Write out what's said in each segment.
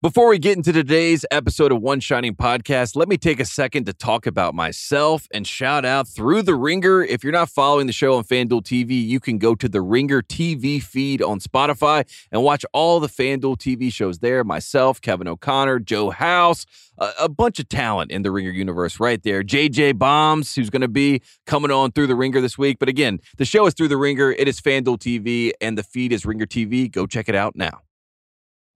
Before we get into today's episode of One Shining Podcast, let me take a second to talk about myself and shout out Through the Ringer. If you're not following the show on FanDuel TV, you can go to the Ringer TV feed on Spotify and watch all the FanDuel TV shows there. Myself, Kevin O'Connor, Joe House, a, a bunch of talent in the Ringer universe right there. JJ Bombs, who's going to be coming on Through the Ringer this week. But again, the show is Through the Ringer. It is FanDuel TV, and the feed is Ringer TV. Go check it out now.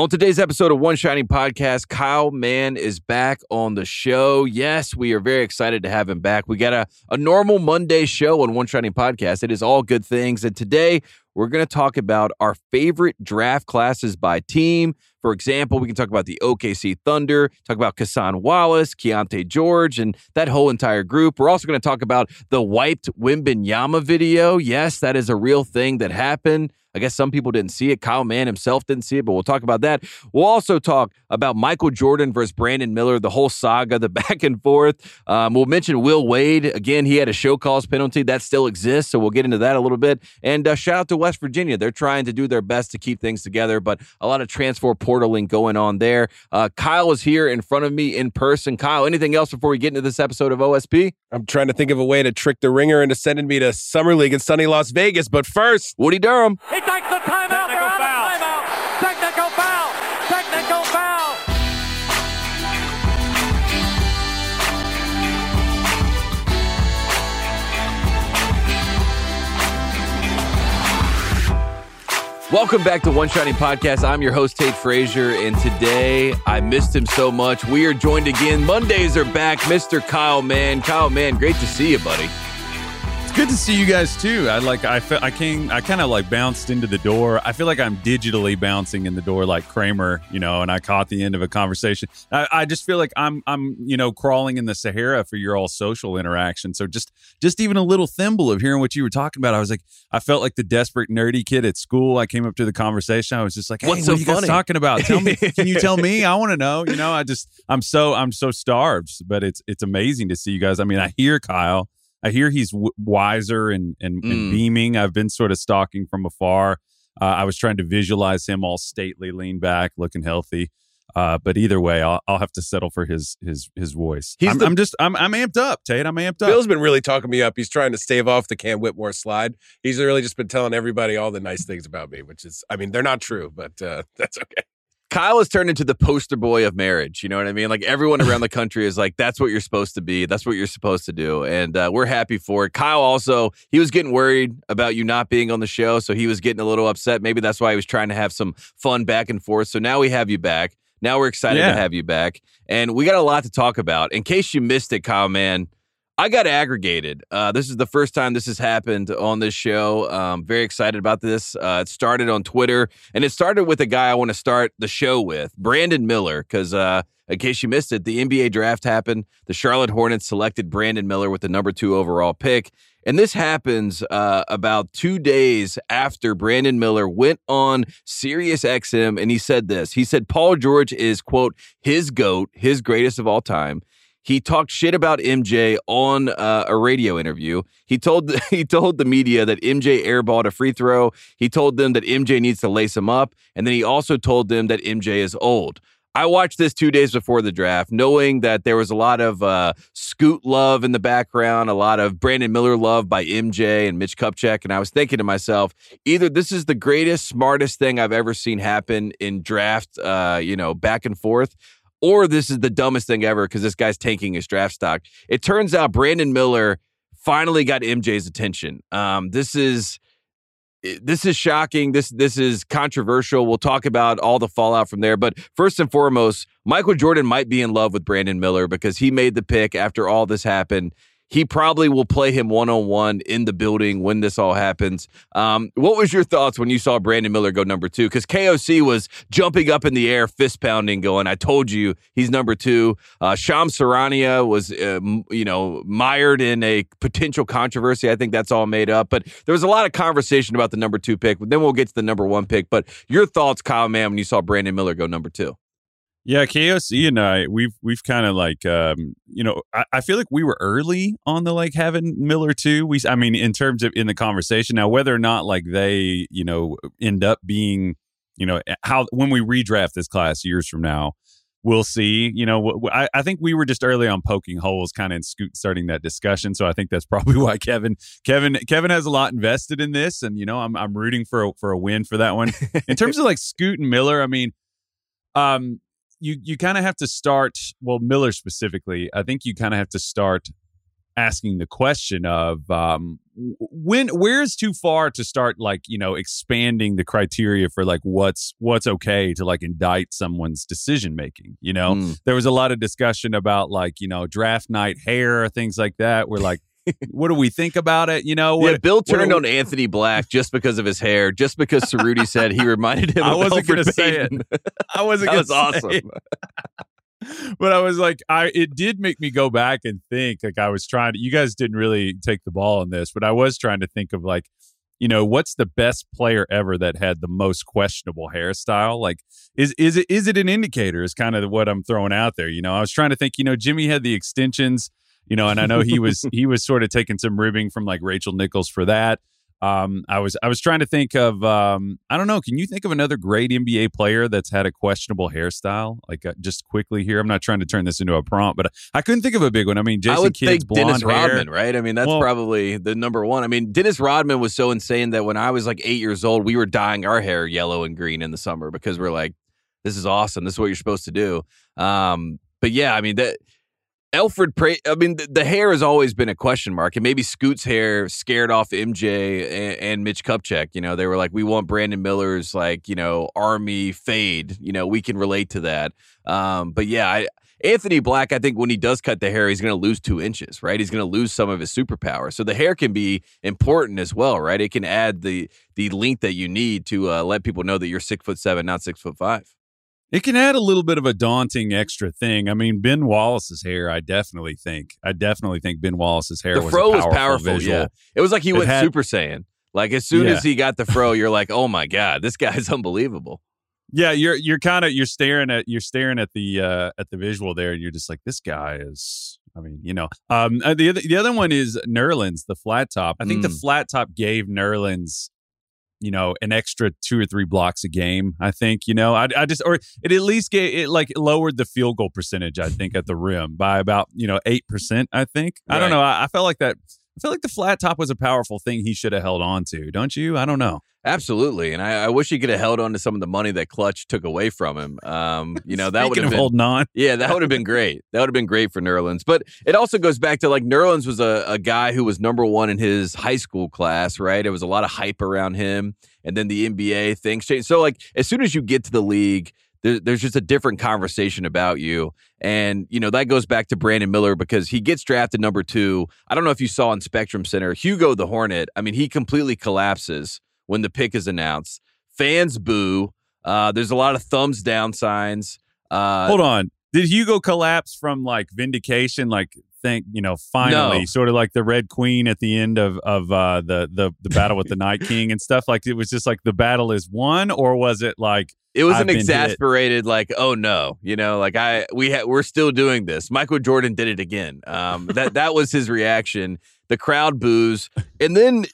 On today's episode of One Shining Podcast, Kyle Mann is back on the show. Yes, we are very excited to have him back. We got a, a normal Monday show on One Shining Podcast. It is all good things. And today we're going to talk about our favorite draft classes by team. For example, we can talk about the OKC Thunder, talk about Cason Wallace, Keyonte George, and that whole entire group. We're also going to talk about the wiped Wembanyama video. Yes, that is a real thing that happened. I guess some people didn't see it. Kyle Mann himself didn't see it, but we'll talk about that. We'll also talk about Michael Jordan versus Brandon Miller, the whole saga, the back and forth. Um, we'll mention Will Wade. Again, he had a show cause penalty. That still exists, so we'll get into that a little bit. And uh, shout out to West Virginia. They're trying to do their best to keep things together, but a lot of transfer portaling going on there. Uh, Kyle is here in front of me in person. Kyle, anything else before we get into this episode of OSP? I'm trying to think of a way to trick the ringer into sending me to Summer League in sunny Las Vegas, but first, Woody Durham. He takes the timeout. They're out of timeout. Technical foul. Technical foul. Welcome back to One Shining Podcast. I'm your host, Tate Frazier, and today I missed him so much. We are joined again. Mondays are back. Mr. Kyle Mann. Kyle Mann, great to see you, buddy. It's good to see you guys too. I like I fe- I came I kind of like bounced into the door. I feel like I'm digitally bouncing in the door like Kramer, you know, and I caught the end of a conversation. I, I just feel like I'm I'm you know crawling in the Sahara for your all social interaction. So just just even a little thimble of hearing what you were talking about, I was like I felt like the desperate nerdy kid at school. I came up to the conversation. I was just like, Hey, What's what so are you guys talking about? Tell me. Can you tell me? I want to know. You know, I just I'm so I'm so starved, but it's it's amazing to see you guys. I mean, I hear Kyle. I hear he's w- wiser and, and, Mm. and beaming. I've been sort of stalking from afar. Uh, I was trying to visualize him all stately, lean back, looking healthy. Uh, but either way, I'll, I'll have to settle for his his his voice. He's I'm, the- I'm just I'm I'm amped up, Tate. I'm amped up. Bill's been really talking me up. He's trying to stave off the Cam Whitmore slide. He's really just been telling everybody all the nice things about me, which is, I mean, they're not true, but uh, that's okay. Kyle has turned into the poster boy of marriage. You know what I mean? Like everyone around the country is like, that's what you're supposed to be. That's what you're supposed to do. And uh, we're happy for it. Kyle also, he was getting worried about you not being on the show. So he was getting a little upset. Maybe that's why he was trying to have some fun back and forth. So now we have you back. Now we're excited Yeah. to have you back. And we got a lot to talk about. In case you missed it, Kyle, man, I got aggregated. Uh, this is the first time this has happened on this show. Um, very excited about this. Uh, it started on Twitter, and it started with a guy I want to start the show with, Brandon Miller, because uh, in case you missed it, the NBA draft happened. The Charlotte Hornets selected Brandon Miller with the number two overall pick. And this happens uh, about two days after Brandon Miller went on Sirius XM and he said this. He said Paul George is, quote, his GOAT, his greatest of all time. He talked shit about MJ on uh, a radio interview. He told he told the media that MJ airballed a free throw. He told them that MJ needs to lace him up, and then he also told them that MJ is old. I watched this two days before the draft, knowing that there was a lot of uh, Scoot love in the background, a lot of Brandon Miller love by MJ and Mitch Kupchak, and I was thinking to myself, either this is the greatest, smartest thing I've ever seen happen in draft, uh, you know, back and forth, or this is the dumbest thing ever because this guy's tanking his draft stock. It turns out Brandon Miller finally got MJ's attention. Um, this is this is shocking. This this is controversial. We'll talk about all the fallout from there. But first and foremost, Michael Jordan might be in love with Brandon Miller because he made the pick after all this happened he probably will play him one on one in the building when this all happens. Um, what was your thoughts when you saw Brandon Miller go number two? Because KOC was jumping up in the air, fist pounding, going, "I told you he's number two. Uh, Shams Charania was, uh, you know, mired in a potential controversy. I think that's all made up. But there was a lot of conversation about the number two pick. Then we'll get to the number one pick. But your thoughts, Kyle Mann, when you saw Brandon Miller go number two? Yeah, KOC and I, we've we've kind of like, um, you know, I, I, feel like we were early on the like having Miller too. We, I mean, in terms of in the conversation now, whether or not like they, you know, end up being, you know, how when we redraft this class years from now, we'll see. You know, I, I think we were just early on poking holes, kind of in Scoot starting that discussion. So I think that's probably why Kevin, Kevin, Kevin has a lot invested in this, and you know, I'm I'm rooting for a, for a win for that one. In terms of like Scoot and Miller, I mean. Um, you you kind of have to start well Miller specifically. I think you kind of have to start asking the question of um, when where is too far to start like you know expanding the criteria for like what's what's okay to like indict someone's decision making you know mm. there was a lot of discussion about like you know draft night hair things like that where like what do we think about it? You know, what, yeah, Bill turned on Anthony Black just because of his hair, just because Cerruti said he reminded him. Of. I wasn't going to say it. I wasn't. that was awesome. but I was like, I it did make me go back and think. Like I was trying to. You guys didn't really take the ball on this, but I was trying to think of like you know what's the best player ever that had the most questionable hairstyle like is is it is it an indicator is kind of what i'm throwing out there you know i was trying to think you know jimmy had the extensions you know, and I know he was he was sort of taking some ribbing from like Rachel Nichols for that. Um, I was I was trying to think of um, I don't know. Can you think of another great NBA player that's had a questionable hairstyle? Like uh, just quickly here, I'm not trying to turn this into a prompt, but I couldn't think of a big one. I mean, Jason I would Kidd's think Dennis hair. Rodman, right? I mean, that's well, probably the number one. I mean, Dennis Rodman was so insane that when I was like eight years old, we were dyeing our hair yellow and green in the summer because we're like, this is awesome. This is what you're supposed to do. Um, but yeah, I mean that Pray- I mean, the, the, hair has always been a question mark, and maybe Scoot's hair scared off MJ and, and, Mitch Kupchak. You know, they were like, "We want Brandon Miller's like, you know, army fade." You know, we can relate to that. Um, but yeah, I, Anthony Black, I think when he does cut the hair, he's going to lose two inches, right? He's going to lose some of his superpower. So the hair can be important as well, right? It can add the the length that you need to uh, let people know that you're six foot seven, not six foot five. It can add a little bit of a daunting extra thing. I mean, Ben Wallace's hair, I definitely think, I definitely think Ben Wallace's hair the was fro powerful was powerful. Visual. Yeah, it was like he it went had, Super Saiyan. Like as soon yeah. as he got the fro, you're like, oh my god, this guy's unbelievable. Yeah, you're you're kind of you're staring at you're staring at the uh at the visual there, and you're just like, this guy is. I mean, you know, um, uh, the other the other one is Nerlens, the flat top. I think mm. the flat top gave Nerlens you know, an extra two or three blocks a game. I think, you know, I, I just, or it at least gave it like lowered the field goal percentage, I think, at the rim by about, you know, 8%. I think. Right. I don't know. I, I felt like that. I feel like the flat top was a powerful thing he should have held on to, don't you? I don't know. Absolutely, and I, I, wish he could have held on to some of the money that Klutch took away from him. Um, you know that would have been holding on. Yeah, that would have been great. That would have been great for Nerlens. But it also goes back to like Nerlens was a, a guy who was number one in his high school class, right? It was a lot of hype around him, and then the NBA things changed. So like as soon as you get to the league, there, there's just a different conversation about you. And, you know, that goes back to Brandon Miller because he gets drafted number two. I don't know if you saw in Spectrum Center, Hugo the Hornet. I mean, he completely collapses when the pick is announced. Fans boo. Uh, there's a lot of thumbs down signs. Uh, Hold on. Did Hugo collapse from like vindication, like think you know finally No. sort of like the Red Queen at the end of of uh, the the the battle with the Night King and stuff. Like it was just like the battle is won, or was it like It was I've an been hit. exasperated, like, oh no, you know, like I we ha- we're still doing this. Michael Jordan did it again. Um, that that was his reaction. The crowd boos, and then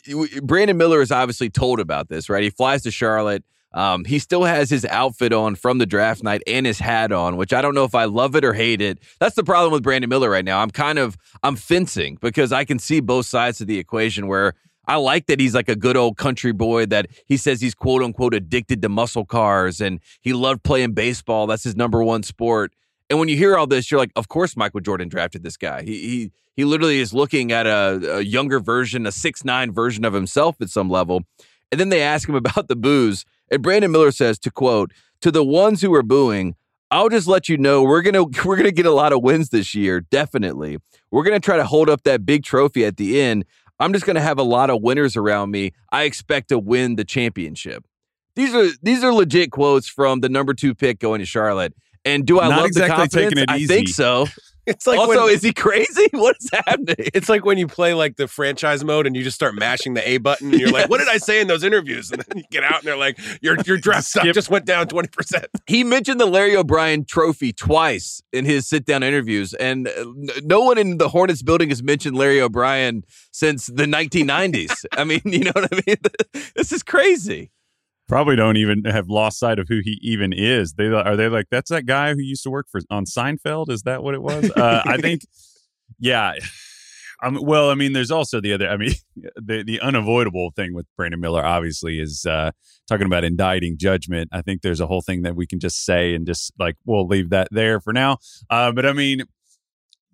Brandon Miller is obviously told about this, right? He flies to Charlotte. Um, he still has his outfit on from the draft night and his hat on, which I don't know if I love it or hate it. That's the problem with Brandon Miller right now. I'm kind of I'm fencing because I can see both sides of the equation where I like that he's like a good old country boy that he says he's quote unquote addicted to muscle cars and he loved playing baseball. That's his number one sport. And when you hear all this, you're like, of course Michael Jordan drafted this guy. He he he literally is looking at a, a younger version, a six nine version of himself at some level. And then they ask him about the booze. And Brandon Miller says, to quote, to the ones who are booing, I'll just let you know we're gonna we're gonna get a lot of wins this year, definitely. We're gonna try to hold up that big trophy at the end. I'm just gonna have a lot of winners around me. I expect to win the championship. These are these are legit quotes from the number two pick going to Charlotte. And do I Not love exactly the confidence? taking it I think so. It's like also, when, is he crazy? What is happening? it's like when you play like the franchise mode and you just start mashing the A button and you're like, what did I say in those interviews? And then you get out and they're like, your your draft stock just went down 20%. he mentioned the Larry O'Brien trophy twice in his sit down interviews, and uh, no one in the Hornets building has mentioned Larry O'Brien since the 1990s. I mean, you know what I mean? this is crazy. Probably don't even have lost sight of who he even is. They are they like that's that guy who used to work for on Seinfeld. Is that what it was? Uh, I think, yeah. Um, well, I mean, there's also the other. I mean, the the unavoidable thing with Brandon Miller, obviously, is uh, talking about indicting judgment. I think there's a whole thing that we can just say and just like we'll leave that there for now. Uh, but I mean,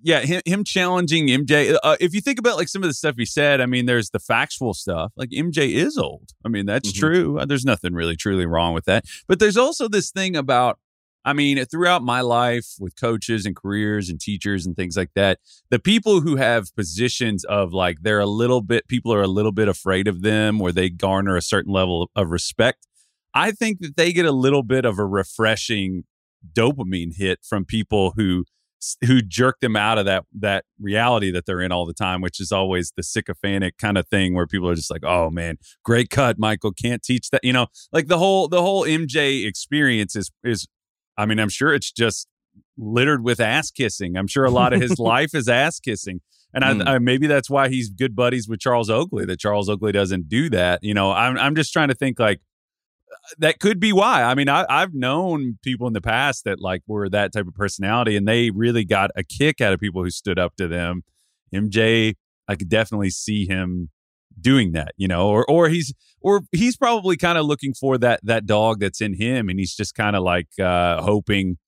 yeah, him, him challenging MJ. Uh, if you think about like some of the stuff he said, I mean, there's the factual stuff. Like MJ is old. I mean, that's Mhm. true. Uh, There's nothing really truly wrong with that. But there's also this thing about, I mean, throughout my life with coaches and careers and teachers and things like that, the people who have positions of like they're a little bit, people are a little bit afraid of them or they garner a certain level of respect. I think that they get a little bit of a refreshing dopamine hit from people who who jerked them out of that that reality that they're in all the time, which is always the sycophantic kind of thing where people are just like, "Oh man, great cut, Michael. Can't teach that." You know, like the whole the whole MJ experience is is. I mean, I'm sure it's just littered with ass kissing. I'm sure a lot of his life is ass kissing. And Hmm. I, I, maybe that's why he's good buddies with Charles Oakley. That Charles Oakley doesn't do that. You know, I'm I'm just trying to think like that could be why. I mean, I, I've known people in the past that like were that type of personality, and they really got a kick out of people who stood up to them. MJ, I could definitely see him doing that, you know, or or he's or he's probably kind of looking for that that dog that's in him, and he's just kind of like uh, hoping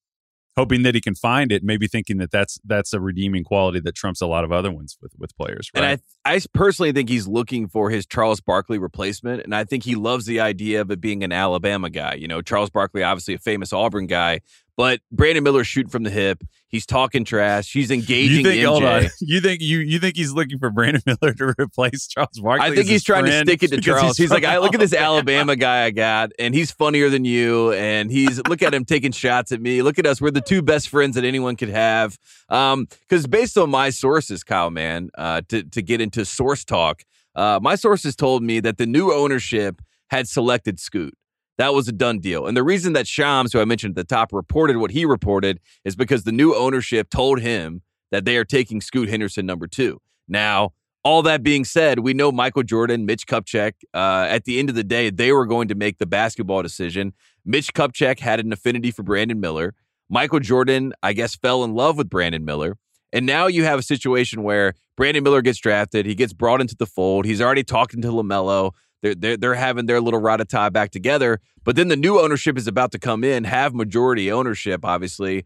hoping that he can find it, maybe thinking that that's that's a redeeming quality that trumps a lot of other ones with with players. Right? And I, I personally think he's looking for his Charles Barkley replacement, and I think he loves the idea of it being an Alabama guy. You know, Charles Barkley, obviously a famous Auburn guy, but Brandon Miller shooting from the hip. He's talking trash. He's engaging you think, MJ. You think you you think he's looking for Brandon Miller to replace Charles Barkley? I think he's trying to stick it to Charles. He's, like, I look at this Alabama guy I got, and he's funnier than you. And he's look at him taking shots at me. Look at us. We're the two best friends that anyone could have. Um, because based on my sources, Kyle, man, uh, to to get into source talk, uh, my sources told me that the new ownership had selected Scoot. That was a done deal. And the reason that Shams, who I mentioned at the top, reported what he reported is because the new ownership told him that they are taking Scoot Henderson number two. Now, all that being said, we know Michael Jordan, Mitch Kupchak, uh, at the end of the day, they were going to make the basketball decision. Mitch Kupchak had an affinity for Brandon Miller. Michael Jordan, I guess, fell in love with Brandon Miller. And now you have a situation where Brandon Miller gets drafted. He gets brought into the fold. He's already talking to LaMelo. They're, they're, they're having their little rata back together. But then the new ownership is about to come in, have majority ownership, obviously,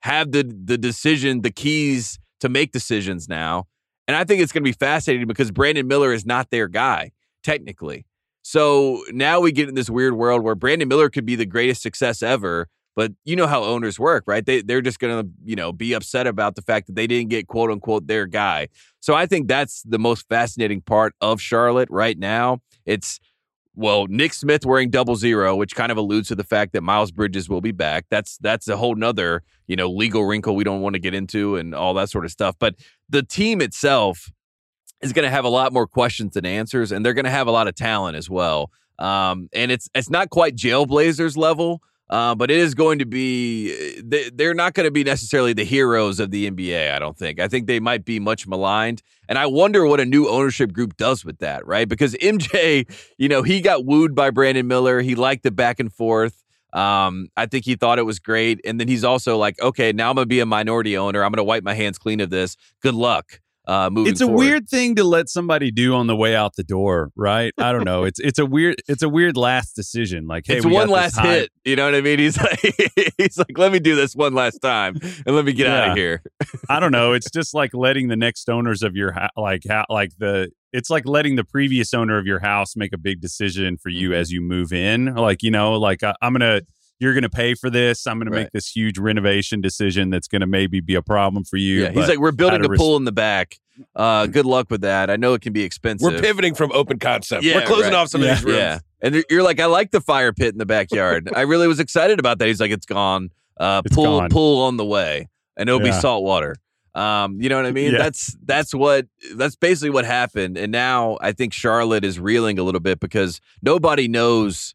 have the, the decision, the keys to make decisions now. And I think it's going to be fascinating because Brandon Miller is not their guy, technically. So now we get in this weird world where Brandon Miller could be the greatest success ever, but you know how owners work, right? They they're just going to, you know, be upset about the fact that they didn't get quote unquote their guy. So I think that's the most fascinating part of Charlotte right now. It's well, Nick Smith wearing double zero, which kind of alludes to the fact that Miles Bridges will be back. That's that's a whole nother, you know, legal wrinkle we don't want to get into and all that sort of stuff. But the team itself is going to have a lot more questions than answers, and they're going to have a lot of talent as well. Um, and it's it's not quite Jailblazers level, uh, but it is going to be. They're not going to be necessarily the heroes of the NBA. I don't think. I think they might be much maligned, and I wonder what a new ownership group does with that, right? Because MJ, you know, he got wooed by Brandon Miller. He liked the back and forth. Um, I think he thought it was great, and then he's also like, okay, now I'm gonna be a minority owner. I'm gonna wipe my hands clean of this. Good luck uh, moving. It's a forward. weird thing to let somebody do on the way out the door, right? I don't know. It's it's a weird it's a weird last decision. Like, hey, it's one last hit. You know what I mean? He's like, he's like, let me do this one last time and let me get out of here. I don't know. It's just like letting the next owners of your house, like ha- like the. It's like letting the previous owner of your house make a big decision for Mm-hmm. you as you move in. Like you know, like I, I'm gonna. You're gonna pay for this. I'm gonna make this huge renovation decision that's gonna maybe be a problem for you. Yeah, he's like, we're building a res- pool in the back. Uh, good luck with that. I know it can be expensive. We're pivoting from open concept. Yeah, We're closing right. off some Yeah. of these rooms. Yeah, and you're- you're like, I like the fire pit in the backyard. I really was excited about that. He's like, it's gone. Uh, It's pool gone. pool on the way, and it'll be salt water. Um, you know what I mean? Yeah. That's that's what that's basically what happened. And now I think Charlotte is reeling a little bit because nobody knows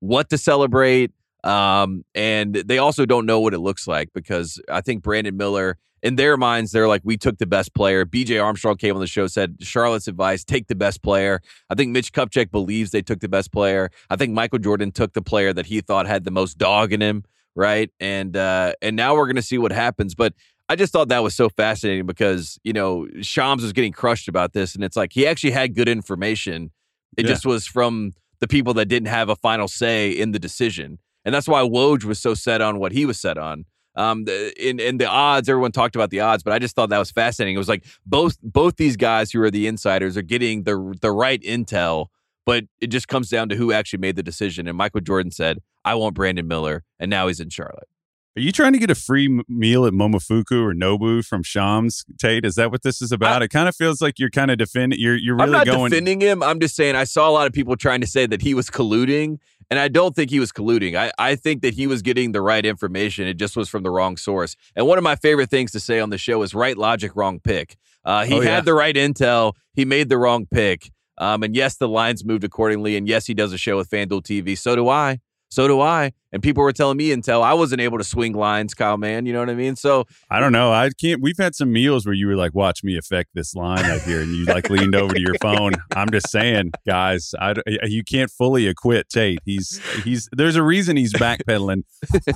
what to celebrate. Um, and they also don't know what it looks like because I think Brandon Miller, in their minds, they're like, we took the best player. BJ Armstrong came on the show, said Charlotte's advice, take the best player. I think Mitch Kupchak believes they took the best player. I think Michael Jordan took the player that he thought had the most dog in him, right? And uh, and now we're gonna see what happens. But I just thought that was so fascinating because, you know, Shams was getting crushed about this, and it's like he actually had good information. It Yeah. just was from the people that didn't have a final say in the decision. And that's why Woj was so set on what he was set on. Um, the, in in the odds, everyone talked about the odds, but I just thought that was fascinating. It was like both both these guys who are the insiders are getting the the right intel, but it just comes down to who actually made the decision. And Michael Jordan said, "I want Brandon Miller," and now he's in Charlotte. Are you trying to get a free meal at Momofuku or Nobu from Shams Tate? Is that what this is about? it kind of feels like you're kind of defending. You're you're really I'm not going. defending him. I'm just saying I saw a lot of people trying to say that he was colluding, and I don't think he was colluding. I, I think that he was getting the right information. It just was from the wrong source. And one of my favorite things to say on the show is right logic, wrong pick. Uh, he Oh, had yeah. the right intel. He made the wrong pick. Um, and yes, the lines moved accordingly. And yes, he does a show with FanDuel TV. So do I. So do I. And people were telling me until I wasn't able to swing lines, Kyle, man. You know what I mean? So I don't know. I can't. We've had some meals where you were like, "Watch me affect this line up here," and you like leaned over to your phone. I'm just saying, guys, I, d- you can't fully acquit Tate. He's he's. There's a reason he's backpedaling.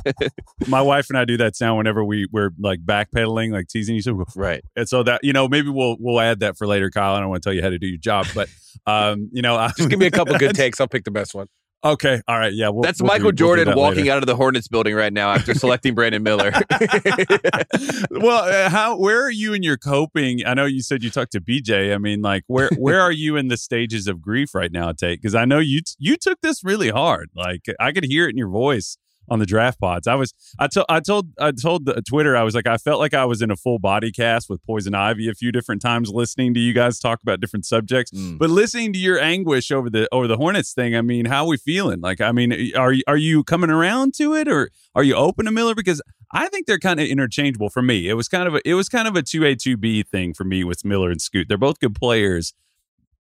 My wife and I do that sound whenever we we're like backpedaling, like teasing each other. right. And so that you know, maybe we'll we'll add that for later, Kyle. I don't want to tell you how to do your job, but um, you know, Just give me a couple good takes. I'll pick the best one. Okay, all right, yeah. We'll, That's we'll do- Michael we'll Jordan that walking later. out of the Hornets building right now after selecting Brandon Miller. well, uh, how where are you in your coping? I know you said you talked to BJ. I mean, like where where are you in the stages of grief right now, Tate? Because I know you t- you took this really hard. Like I could hear it in your voice on the draft pods. I was I told I told I told the Twitter I was like I felt like I was in a full body cast with Poison Ivy a few different times listening to you guys talk about different subjects. Mm. But listening to your anguish over the over the Hornets thing, I mean, how are we feeling? Like, I mean, are you are you coming around to it, or are you open to Miller? Because I think they're kind of interchangeable for me. It was kind of a, it was kind of a two A two B thing for me with Miller and Scoot. They're both good players.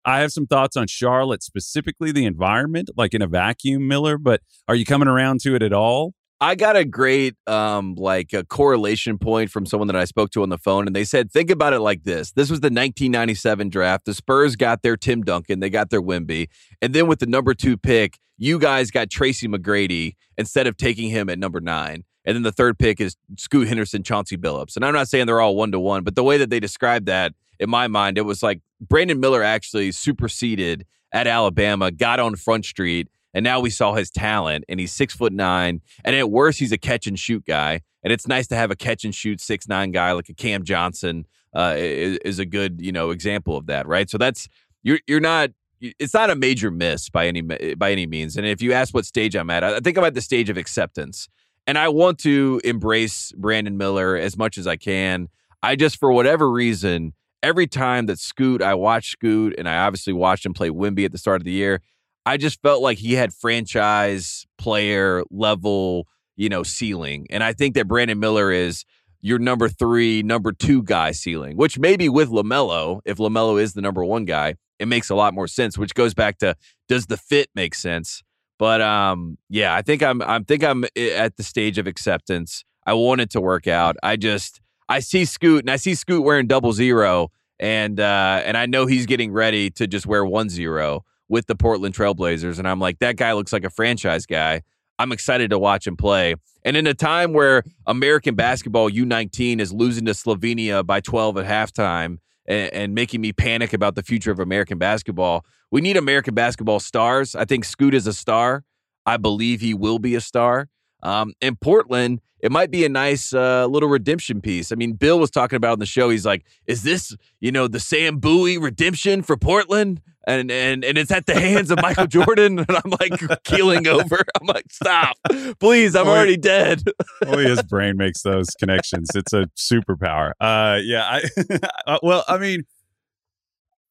I have some thoughts on Charlotte specifically, the environment, like in a vacuum, Miller. But are you coming around to it at all? I got a great um like a correlation point from someone that I spoke to on the phone and they said think about it like this. This was the 1997 draft. The Spurs got their Tim Duncan, they got their Wimby, and then with the number 2 pick, you guys got Tracy McGrady instead of taking him at number 9. And then the third pick is Scoot Henderson, Chauncey Billups. And I'm not saying they're all one to one, but the way that they described that in my mind, it was like Brandon Miller actually superseded at Alabama, got on Front Street, and now we saw his talent, and he's six foot nine, and at worst, he's a catch and shoot guy. And it's nice to have a catch and shoot six nine guy like a Cam Johnson uh, is, is a good you know example of that, right? So that's you're you're not. It's not a major miss by any by any means. And if you ask what stage I'm at, I think I'm at the stage of acceptance, and I want to embrace Brandon Miller as much as I can. I just, for whatever reason, every time that Scoot, I watched Scoot, and I obviously watched him play Wimby at the start of the year. I just felt like he had franchise player level, you know, ceiling. And I think that Brandon Miller is your number three, number two guy ceiling, which maybe with LaMelo, if LaMelo is the number one guy, it makes a lot more sense, which goes back to does the fit make sense? But um, yeah, I think I'm I think I'm at the stage of acceptance. I want it to work out. I just I see Scoot and I see Scoot wearing double zero and uh and I know he's getting ready to just wear one zero with the Portland Trailblazers. And I'm like, that guy looks like a franchise guy. I'm excited to watch him play. And in a time where American basketball U19 is losing to Slovenia by 12 at halftime and, and, making me panic about the future of American basketball, we need American basketball stars. I think Scoot is a star. I believe he will be a star. Um, in Portland, it might be a nice uh, little redemption piece. I mean, Bill was talking about on the show. He's like, "Is this, you know, the Sam Bowie redemption for Portland?" and and and it's at the hands of Michael Jordan, and I'm like keeling over. I'm like, stop, please, I'm only, already dead. only his brain makes those connections. It's a superpower. Uh, yeah. I, uh, well, I mean,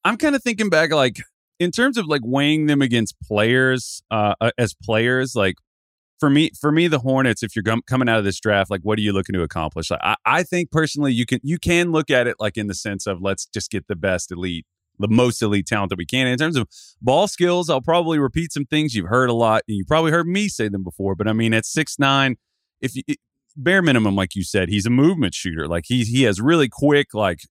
I'm kind of thinking back, like in terms of like weighing them against players, uh, uh as players, like. For me, for me, the Hornets. If you're coming out of this draft, like, what are you looking to accomplish? Like, I, I think personally, you can you can look at it like in the sense of let's just get the best elite the most elite talent that we can. in terms of ball skills, I'll probably repeat some things you've heard a lot. And you probably heard me say them before, but I mean, at six nine, if you, bare minimum, like you said, he's a movement shooter. Like he he has really quick, like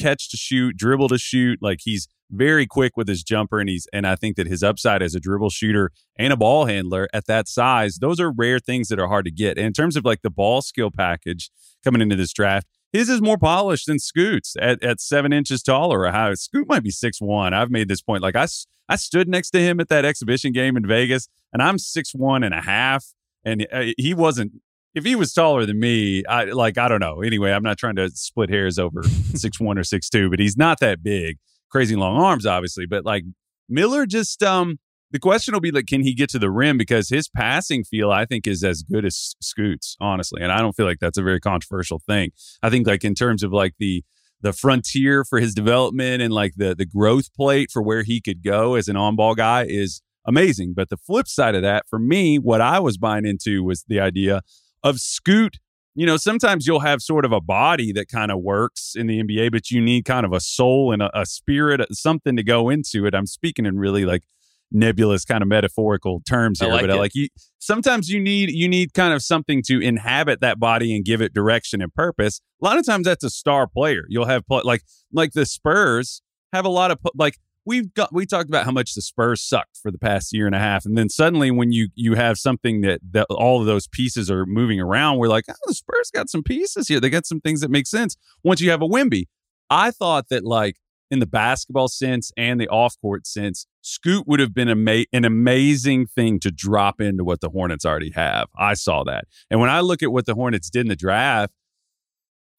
catch to shoot, dribble to shoot. Like he's very quick with his jumper, and he's and I think that his upside as a dribble shooter and a ball handler at that size, those are rare things that are hard to get. And in terms of like the ball skill package coming into this draft, his is more polished than Scoot's at, at seven inches taller. How Scoot might be six one. I've made this point. Like I, I stood next to him at that exhibition game in Vegas, and I'm six one and a half, and uh, he wasn't. If he was taller than me, I like I don't know. Anyway, I'm not trying to split hairs over six one or six two, but he's not that big. Crazy long arms, obviously, but like Miller just um the question will be like, can he get to the rim? Because his passing feel, I think, is as good as Scoots, honestly. And I don't feel like that's a very controversial thing. I think, like, in terms of like the the frontier for his development and like the the growth plate for where he could go as an on ball guy is amazing. But the flip side of that, for me, what I was buying into was the idea of Scoot. You know, sometimes you'll have sort of a body that kind of works in the NBA, but you need kind of a soul and a, a spirit, uh, something to go into it. I'm speaking in really like nebulous kind of metaphorical terms here, like but it. like you sometimes you need you need kind of something to inhabit that body and give it direction and purpose. A lot of times that's a star player. You'll have like like the Spurs have a lot of like we've got we talked about how much the Spurs sucked for the past year and a half, and then suddenly when you you have something that that all of those pieces are moving around, we're like, oh, the Spurs got some pieces here. They got some things that make sense. Once you have a Wimby, I thought that like in the basketball sense and the off court sense, Scoot would have been a ama- an amazing thing to drop into what the Hornets already have. I saw that. And when I look at what the Hornets did in the draft,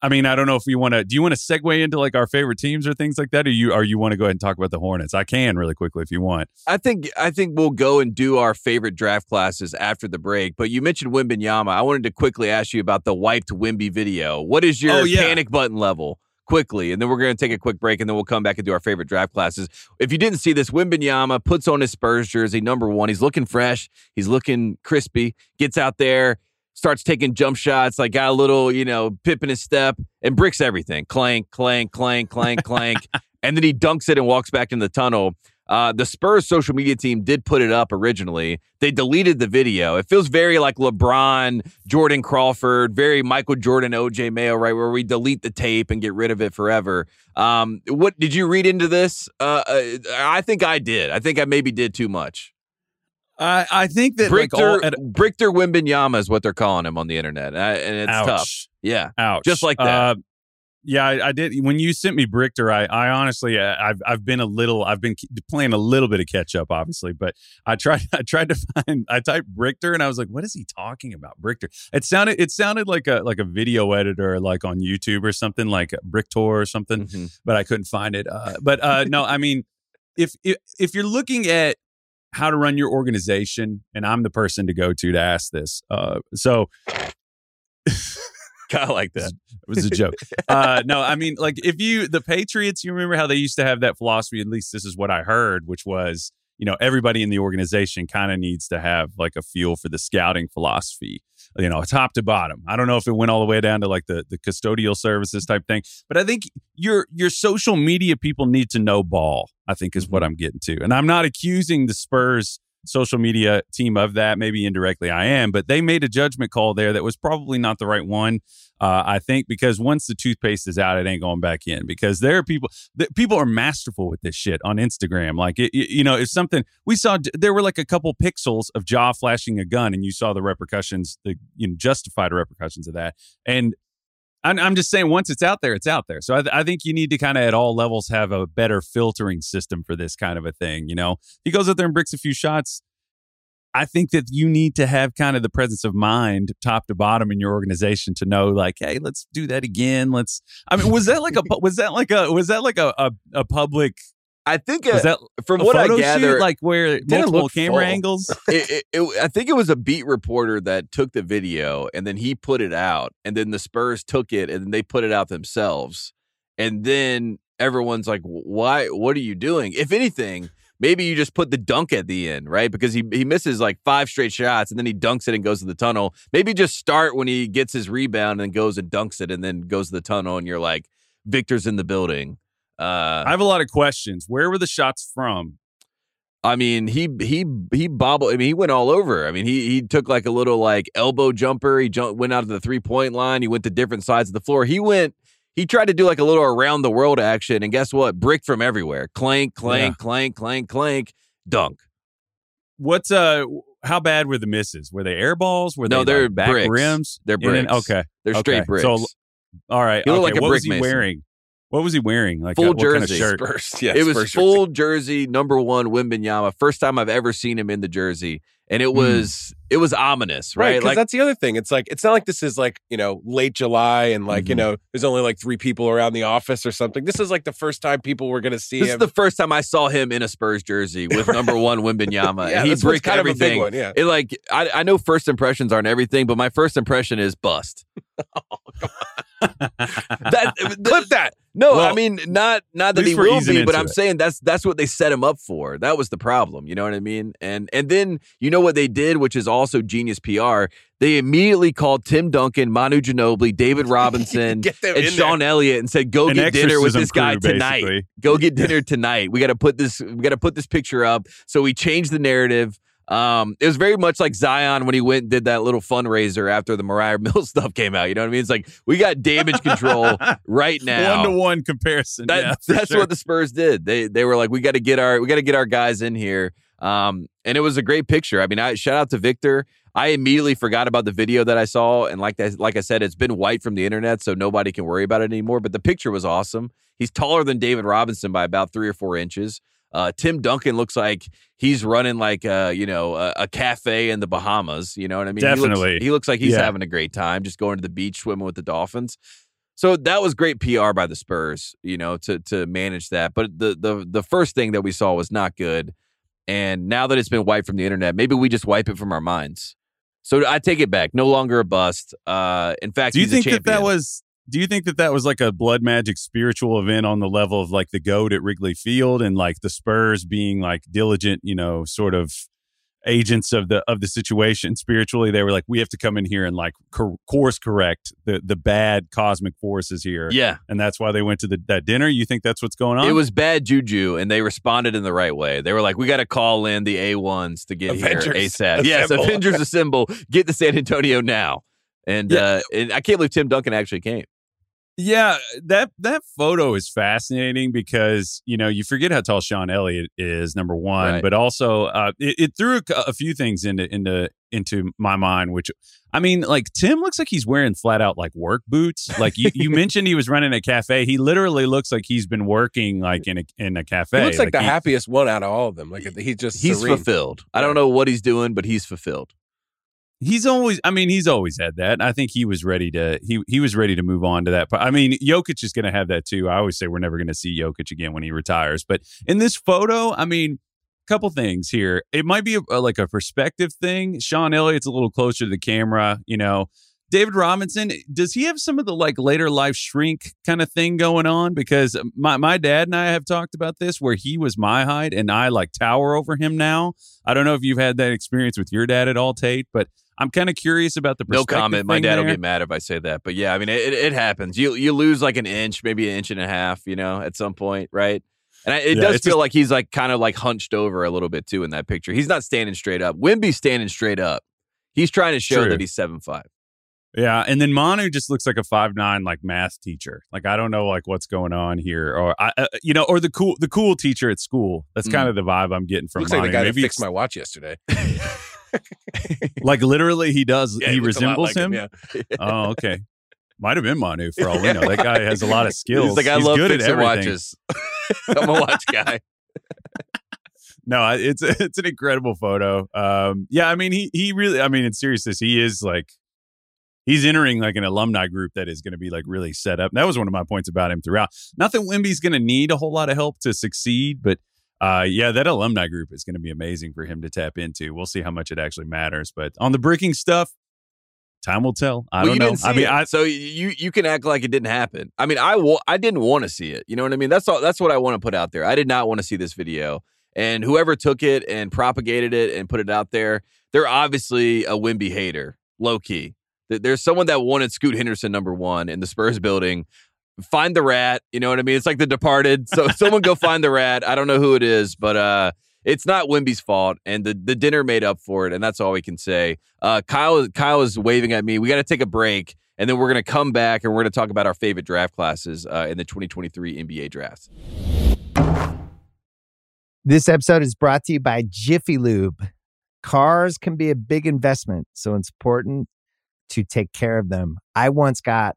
I mean, I don't know if you want to. Do you want to segue into like our favorite teams or things like that, or you, or you want to go ahead and talk about the Hornets? I can really quickly if you want. I think I think we'll go and do our favorite draft classes after the break. But you mentioned Wembanyama. I wanted to quickly ask you about the wiped Wimby video. What is your Oh, yeah. panic button level? Quickly, and then we're going to take a quick break, and then we'll come back and do our favorite draft classes. If you didn't see this, Wembanyama puts on his Spurs jersey, number one. He's looking fresh. He's looking crispy. Gets out there, starts taking jump shots, like got a little, you know, pip in his step, and bricks everything. Clank, clank, clank, clank, clank. And then he dunks it and walks back in the tunnel. Uh, the Spurs social media team did put it up originally. They deleted the video. It feels very like LeBron, Jordan Crawford, very Michael Jordan, OJ Mayo, right? Where we delete the tape and get rid of it forever. Um, what did you read into this? Uh, uh, I think I did. I think I maybe did too much. I I think that like Brichter, all, at, Brichter Wembanyama is what they're calling him on the internet, and, I- and it's ouch. tough. Yeah, Ouch. Just like that. Uh, yeah, I, I did. When you sent me Brichter, I, I honestly, uh, I've, I've been a little, I've been playing a little bit of catch up, obviously, but I tried, I tried to find, I typed Brichter, and I was like, what is he talking about, Brichter? It sounded, it sounded like a, like a video editor, like on YouTube or something, like Bricktor or something, Mhm. but I couldn't find it. Uh, but uh, no, I mean, if, if if you're looking at how to run your organization, and I'm the person to go to to ask this, uh, so. kind of like that. It was a joke. uh, no, I mean, like if you the Patriots, you remember how they used to have that philosophy. At least this is what I heard, which was you know everybody in the organization kind of needs to have like a feel for the scouting philosophy you know top to bottom. I don't know if it went all the way down to like the the custodial services type thing but i think your your social media people need to know ball i think is mm-hmm. what i'm getting to. And i'm not accusing the spurs social media team of that. Maybe indirectly I am, but they made a judgment call there that was probably not the right one. Uh, I think because once the toothpaste is out, it ain't going back in. Because there are people that people are masterful with this shit on Instagram. Like it, you know, if something we saw, there were like a couple pixels of Ja flashing a gun, and you saw the repercussions, the you know justified repercussions of that. And I'm, I'm just saying, once it's out there, it's out there. So I, th- I think you need to kind of at all levels have a better filtering system for this kind of a thing. You know, he goes out there and bricks a few shots. I think that you need to have kind of the presence of mind, top to bottom, in your organization to know, like, hey, let's do that again. Let's. I mean, was that like a was that like a was that like a a, a public I think was that from a what I gather, shoot, like where multiple camera full. angles? it, it, it, I think it was a beat reporter that took the video and then he put it out, and then the Spurs took it and they put it out themselves, and then everyone's like, "Why? What are you doing?" If anything, maybe you just put the dunk at the end, right? Because he he misses like five straight shots and then he dunks it and goes to the tunnel. Maybe just start when he gets his rebound and goes and dunks it and then goes to the tunnel, and you're like, "Victor's in the building." Uh, I have a lot of questions. Where were the shots from? I mean, he he he bobbled. I mean, he went all over. I mean, he he took like a little like elbow jumper. He jumped, went out of the three point line. He went to different sides of the floor. He went. He tried to do like a little around the world action, and guess what? Brick from everywhere. Clank, clank, clank, clank, clank. Dunk. What's uh? How bad were the misses? Were they air balls? Were No, they they're like back bricks. rims? They're And then- bricks. okay, They're okay. straight bricks. So, all right. He looked okay. like a what brick was he mason. wearing? What was he wearing? Like Full uh, what kind of jersey. shirt? Spurs. Yeah, it was Spurs full jersey, number one, Wembanyama. First time I've ever seen him in the jersey, and it was it was ominous. Right, right? Like that's the other thing. It's like it's not like this is like you know late July and like you Mhm. know there's only like three people around the office or something. This is like the first time people were going to see this is the first time I saw him in a Spurs jersey with number one Wembanyama, yeah, and he bricked kind everything. of one. Yeah, It like I, I know first impressions aren't everything, but my first impression is bust. that clip that. no, I mean not not that he will be, but I'm it. saying that's that's what they set him up for. That was the problem. You know what I mean? And and then you know what they did, which is also genius PR. They immediately called Tim Duncan, Manu Ginobili, David Robinson, and in Sean Elliott and said, "Go An get dinner with this guy crew, tonight." basically. go get dinner tonight. We got to put this. We got to put this picture up. So we changed the narrative. Um, it was very much like Zion when he went and did that little fundraiser after the Moriah Mills stuff came out. You know what I mean? It's like we got damage control right now. One to one comparison. That- yeah, that's sure. what the Spurs did. They they were like, we got to get our we got to get our guys in here. Um, and it was a great picture. I mean, I shout out to Victor. I immediately forgot about the video that I saw, and like that, like I said, it's been wiped from the internet, so nobody can worry about it anymore. But the picture was awesome. He's taller than David Robinson by about three or four inches. Uh, Tim Duncan looks like he's running like a you know a, a cafe in the Bahamas. You know what I mean? He looks- Definitely. he looks like he's Yeah. having a great time, just going to the beach, swimming with the dolphins. So that was great PR by the Spurs, you know, to to manage that. But the the the first thing that we saw was not good. And now that it's been wiped from the internet, maybe we just wipe it from our minds. So I take it back. No longer a bust. Uh, in fact, Do you he's a think that that was? Do you think that that was like a blood magic spiritual event on the level of like the goat at Wrigley Field and like the Spurs being like diligent, you know, sort of agents of the of the situation spiritually they were like we have to come in here and like cor- course correct the the bad cosmic forces here Yeah, and that's why they went to the, that dinner you think that's what's going on it was bad juju, and they responded in the right way. They were like, "We got to call in the A ones to get Avengers here ASAP." Yes, assemble. Avengers assemble. Get to San Antonio now. And Yeah. uh, and I can't believe Tim Duncan actually came. Yeah, that that photo is fascinating because you know you forget how tall Sean Elliott is, number one, Right. but also uh, it, it threw a, a few things into into into my mind. Which I mean, like Tim looks like he's wearing flat out like work boots. Like you, you mentioned, he was running a cafe. He literally looks like he's been working like in a in a cafe. he looks like, the he- happiest one out of all of them. Like he's just He's serene. fulfilled. I don't know what he's doing, but he's fulfilled. He's always, I mean, he's always had that. I think he was ready to, he he was ready to move on to that. But I mean, Jokic is going to have that too. I always say we're never going to see Jokic again when he retires. But in this photo, I mean, a couple things here. It might be a, a- like a perspective thing. Sean Elliott's a little closer to the camera, you know. David Robinson, does he have some of the like later life shrink kind of thing going on? Because my, my dad and I have talked about this where he was my height and I like tower over him now. I don't know if you've had that experience with your dad at all, Tate, but I'm kind of curious about the No perspective comment. My thing dad will there. get mad if I say that. But yeah, I mean, it, it happens. You you lose like an inch, maybe an inch and a half, you know, at some point, right? And I, it Yeah, does feel just- like he's like kind of like hunched over a little bit too in that picture. He's not standing straight up. Wimby's standing straight up. He's trying to show True. that he's seven five. Yeah, and then Manu just looks like a five nine like math teacher. Like I don't know like what's going on here, or I, uh, you know, or the cool the cool teacher at school. That's Mm. kind of the vibe I'm getting from Looks like the guy Maybe that fixed my watch yesterday. like literally he does. Yeah, he lot resembles like him. Yeah. Oh, okay. Might have been Manu for all we know. That guy has a lot of skills. He's like, I He's love good at everything. watches. I'm a watch guy. No, it's it's an incredible photo. Um, yeah, I mean, he he really, I mean, in seriousness, he is like he's entering like an alumni group that is going to be like really set up. That was one of my points about him throughout. Not that Wemby's going to need a whole lot of help to succeed, but uh, yeah, that alumni group is going to be amazing for him to tap into. We'll see how much it actually matters. But on the bricking stuff, time will tell. I Well, don't know. I mean, I so you you can act like it didn't happen. I mean, I I didn't want to see it. You know what I mean? That's all. That's what I want to put out there. I did not want to see this video. And whoever took it and propagated it and put it out there, they're obviously a Wemby hater, low key. Th- There's someone that wanted Scoot Henderson number one in the Spurs building. Find the rat. You know what I mean? It's like The Departed. So someone go find the rat. I don't know who it is, but uh, it's not Wemby's fault, and the the dinner made up for it, and that's all we can say. Uh, Kyle Kyle is waving at me. We got to take a break, and then we're gonna come back and we're gonna talk about our favorite draft classes uh, in the 2023 NBA draft. This episode is brought to you by Jiffy Lube. Cars can be a big investment, so it's important to take care of them. I once got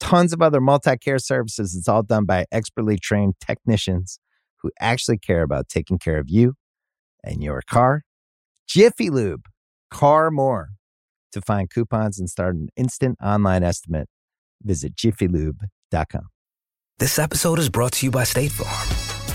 tons of other multi care services. It's all done by expertly trained technicians who actually care about taking care of you and your car. Jiffy Lube, car more. To find coupons and start an instant online estimate, visit jiffylube.com. This episode is brought to you by State Farm.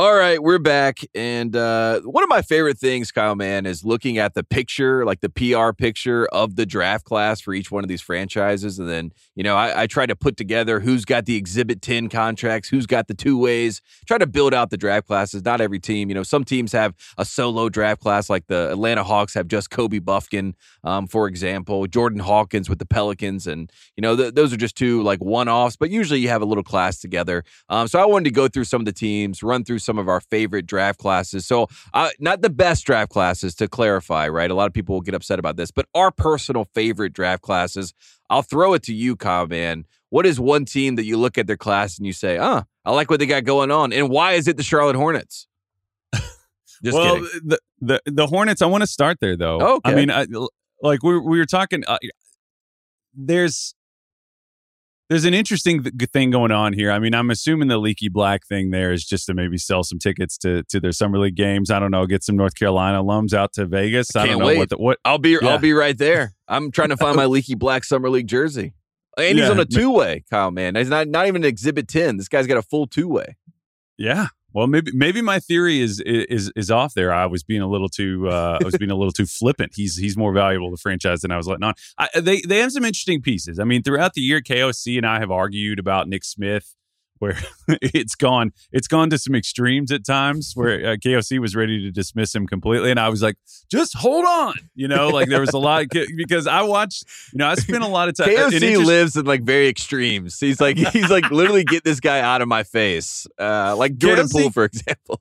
All right, we're back. And uh, one of my favorite things, Kyle Mann, is looking at the picture, like the PR picture of the draft class for each one of these franchises. And then, you know, I, I try to put together who's got the Exhibit 10 contracts, who's got the two ways, try to build out the draft classes. Not every team, you know, some teams have a solo draft class, like the Atlanta Hawks have just Kobe Bufkin, um, for example, Jordan Hawkins with the Pelicans. And, you know, th- those are just two like one offs, but usually you have a little class together. Um, so I wanted to go through some of the teams, run through some of our favorite draft classes. So, uh, not the best draft classes to clarify, right? A lot of people will get upset about this, but our personal favorite draft classes. I'll throw it to you, Kyle, man. What is one team that you look at their class and you say, "Ah, I like what they got going on," and why is it the Charlotte Hornets? Just well, kidding. the, the the Hornets. I want to start there though. Okay. I mean, I, like we we were talking. Uh, there's there's an interesting th- thing going on here. I mean, I'm assuming the leaky black thing there is just to maybe sell some tickets to to their summer league games. I don't know, get some North Carolina alums out to Vegas. I I, can't don't know wait. what the, what. I'll be Yeah. I'll be right there. I'm trying to find my leaky black summer league jersey. And he's on a two way, Kyle. Man, he's not not even an exhibit ten. This guy's got a full two way. Yeah. Well, maybe maybe my theory is is is off there. I was being a little too uh, I was being a little too flippant. He's he's more valuable to the franchise than I was letting on. I, they they have some interesting pieces. I mean, throughout the year, KOC and I have argued about Nick Smith where it's gone it's gone to some extremes at times where uh, KOC was ready to dismiss him completely and I was like just hold on you know like there was a lot because I watched you know I spent a lot of time KOC just, lives in like very extremes. He's like he's like literally get this guy out of my face uh like Jordan KOC, Poole for example.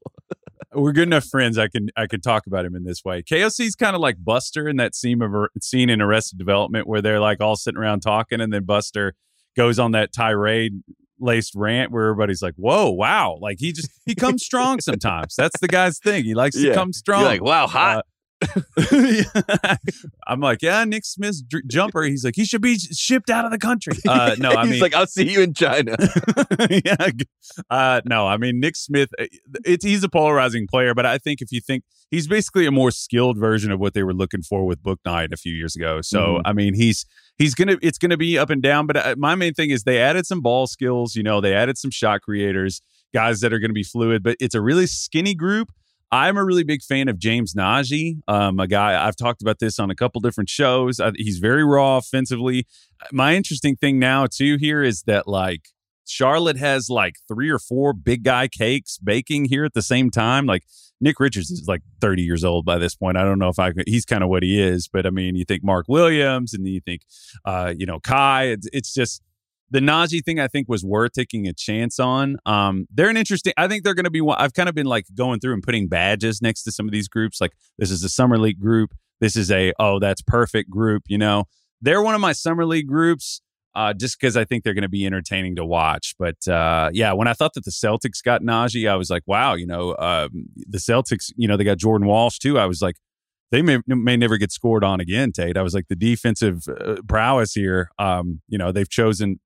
We're good enough friends I can I can talk about him in this way. KOC's kind of like Buster in that scene of scene in Arrested Development where they're like all sitting around talking and then Buster goes on that tirade laced rant where everybody's like, "Whoa, wow!" Like he just he comes strong sometimes. That's the guy's thing. He likes yeah. to come strong. You're like, wow, hot. Uh, I'm like, yeah, Nick Smith's dr- jumper. He's like, he should be shipped out of the country. Uh, no, I he's mean, like, I'll see you in China. yeah, uh, no, I mean, Nick Smith. Uh, it's he's a polarizing player, but I think if you think he's basically a more skilled version of what they were looking for with Bouknight a few years ago. So, mm-hmm. I mean, he's he's gonna it's gonna be up and down. But uh, my main thing is they added some ball skills. You know, they added some shot creators, guys that are to be fluid. But it's a really skinny group I'm a really big fan of James Nnaji, um, a guy I've talked about this on a couple different shows. I, he's very raw offensively. My interesting thing now too here is that like Charlotte has like three or four big guy cakes baking here at the same time. Like Nick Richards is like 30 years old by this point. I don't know if I he's kind of what he is, but I mean, you think Mark Williams and you think, uh, you know, Kai. It's, it's just the Nnaji thing I think was worth taking a chance on. Um, they're an interesting. I think they're going to be. I've kind of been like going through and putting badges next to some of these groups. Like this is a summer league group. This is a oh that's perfect group. You know, they're one of my summer league groups. Uh, just because I think they're going to be entertaining to watch. But uh, yeah, when I thought that the Celtics got Nnaji, I was like, wow, you know, um, the Celtics, you know, they got Jordan Walsh too. I was like, they may may never get scored on again, Tate. I was like, the defensive uh, prowess here. Um, you know, they've chosen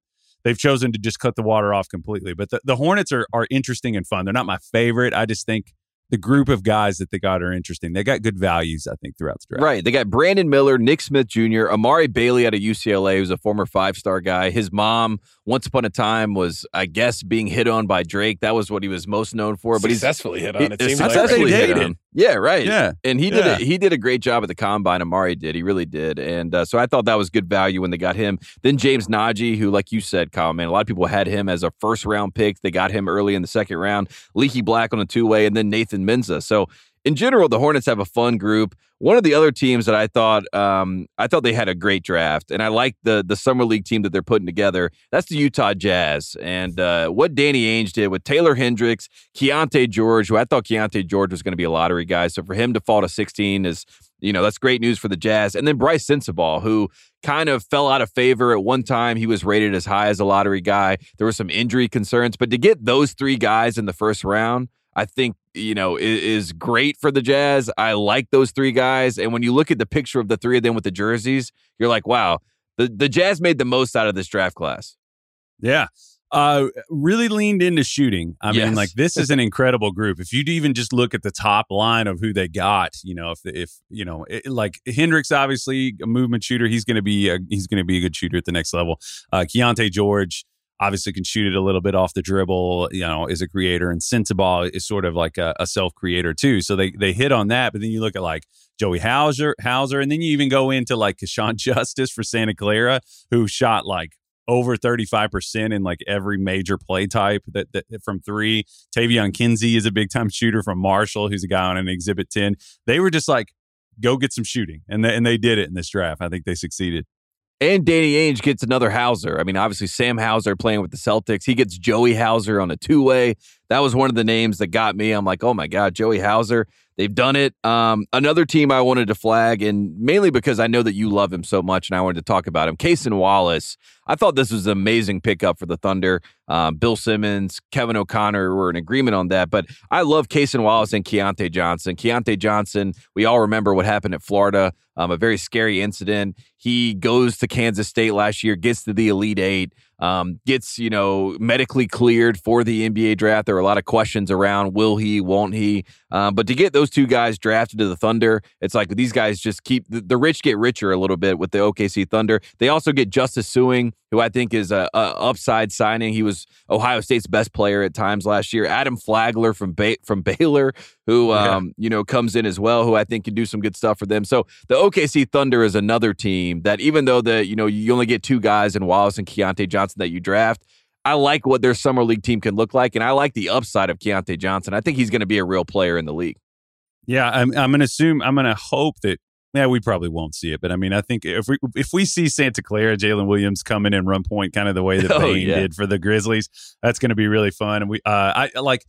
they've chosen to just cut the water off completely. But the, the Hornets are are interesting and fun. They're not my favorite. I just think the group of guys that they got are interesting. They got good values, I think, throughout the draft. Right. They got Brandon Miller, Nick Smith Jr., Amari Bailey out of UCLA, who's a former five star guy. His mom, once upon a time, was, I guess, being hit on by Drake. That was what he was most known for. But successfully he's successfully hit on. It seems successfully like hit on. Yeah, right. Yeah, and he did. Yeah. A, he did a great job at the combine. Amari did. He really did. And uh, so I thought that was good value when they got him. Then James Nnaji, who, like you said, Kyle, man, a lot of people had him as a first round pick. They got him early in the second round. Leaky Black on a two way, and then Nathan Mensah. So in general, the Hornets have a fun group. One of the other teams that I thought um, I thought they had a great draft, and I like the the summer league team that they're putting together. That's the Utah Jazz, and uh, what Danny Ainge did with Taylor Hendricks, Keyonte George, who I thought Keyonte George was going to be a lottery guy. So for him to fall to 16 is, you know, that's great news for the Jazz. And then Brice Sensabaugh, who kind of fell out of favor at one time. He was rated as high as a lottery guy. There were some injury concerns, but to get those three guys in the first round I think, you know, is, is, great for the Jazz. I like those three guys. And when you look at the picture of the three of them with the jerseys, you're like, wow, the, the Jazz made the most out of this draft class. Yeah. Uh, really leaned into shooting. I yes. mean, like this is an incredible group. If you even just look at the top line of who they got, you know, if if you know, it, like Hendricks, obviously a movement shooter, he's going to be a, he's going to be a good shooter at the next level. Uh, Keyonte George, obviously can shoot it a little bit off the dribble, you know, is a creator and Sensabaugh is sort of like a, a self-creator too. So they they hit on that, but then you look at like Joey Hauser, Hauser, and then you even go into like Keshawn Justice for Santa Clara, who shot like over 35% in like every major play type that, that from three. Taevion Kinsey is a big time shooter from Marshall, who's a guy on an exhibit 10. They were just like, go get some shooting. And they, and they did it in this draft. I think they succeeded. And Danny Ainge gets another Hauser. I mean, obviously Sam Hauser playing with the Celtics. He gets Joey Hauser on a two way. That was one of the names that got me. I'm like, oh my God, Joey Hauser. They've done it. Um, another team I wanted to flag, and mainly because I know that you love him so much, and I wanted to talk about him. Cason Wallace. I thought this was an amazing pickup for the Thunder. Um, Bill Simmons, Kevin O'Connor were in agreement on that. But I love Cason Wallace and Keyontae Johnson. Keyontae Johnson, we all remember what happened at Florida, um, a very scary incident. He goes to Kansas State last year, gets to the Elite Eight um, gets you know medically cleared for the NBA draft. There are a lot of questions around will he, won't he? Um, but to get those two guys drafted to the Thunder, it's like these guys just keep the, the rich get richer a little bit with the OKC Thunder. They also get Justice Sueing, who I think is a, a upside signing. He was Ohio State's best player at times last year. Adam Flagler from ba- from Baylor, who um, yeah. you know comes in as well, who I think can do some good stuff for them. So the OKC Thunder is another team that even though the you know you only get two guys in Wallace and Keyontae Johnson that you draft. I like what their summer league team can look like, and I like the upside of Keyontae Johnson. I think he's going to be a real player in the league. Yeah, I'm, I'm going to assume, I'm going to hope that. Yeah, we probably won't see it, but I mean, I think if we if we see Santa Clara, Jalen Williams come in and run point kind of the way that Oh, yeah. did for the Grizzlies, that's going to be really fun. And we, uh, I like,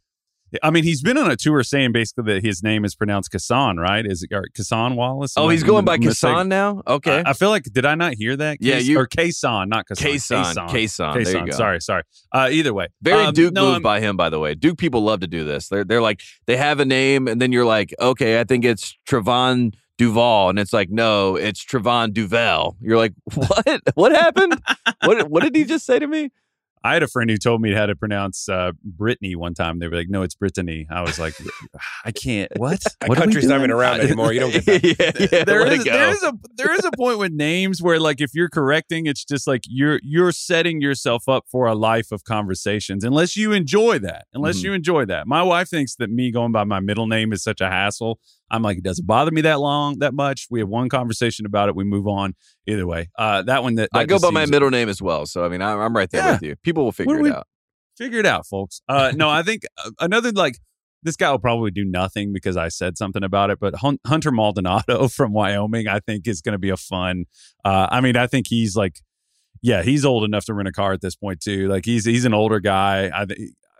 I mean, he's been on a tour saying basically that his name is pronounced Kassan, right? Is it or Kassan Wallace? Oh, he's going by Kassan now. Okay, I, I feel like did I not hear that? Yeah, you- or Kason, not Kassan. Kason, Kason. There you go. Sorry, sorry. Uh, either way, Very Um, Duke no, move I'm- by him, by the way. Duke people love to do this. They're they're like they have a name, and then you're like, okay, I think it's Travon. Duval, and it's like, no, it's Travon Duvel. You're like, what? What happened? what What did he just say to me? I had a friend who told me how to pronounce uh, Brittany one time. They were like, "No, it's Brittany." I was like, "I can't." What? What country's not even around anymore. You don't get that. yeah, yeah. There is, there is a there is a point with names where like if you're correcting, it's just like you're you're setting yourself up for a life of conversations unless you enjoy that. Unless Mhm. you enjoy that. My wife thinks that me going by my middle name is such a hassle. I'm like, it doesn't bother me that long, that much. We have one conversation about it. We move on. Either way, uh, that one that, I go by my middle name as well, so I mean, I'm, I'm right there Yeah. with you. People will figure it out. figure it out, folks. Uh, no, I think uh, another like this guy will probably do nothing because I said something about it. But Hun- Hunter Maldonado from Wyoming, I think, is going to be a fun. Uh, I mean, I think he's like, yeah, he's old enough to rent a car at this point too. Like he's he's an older guy. I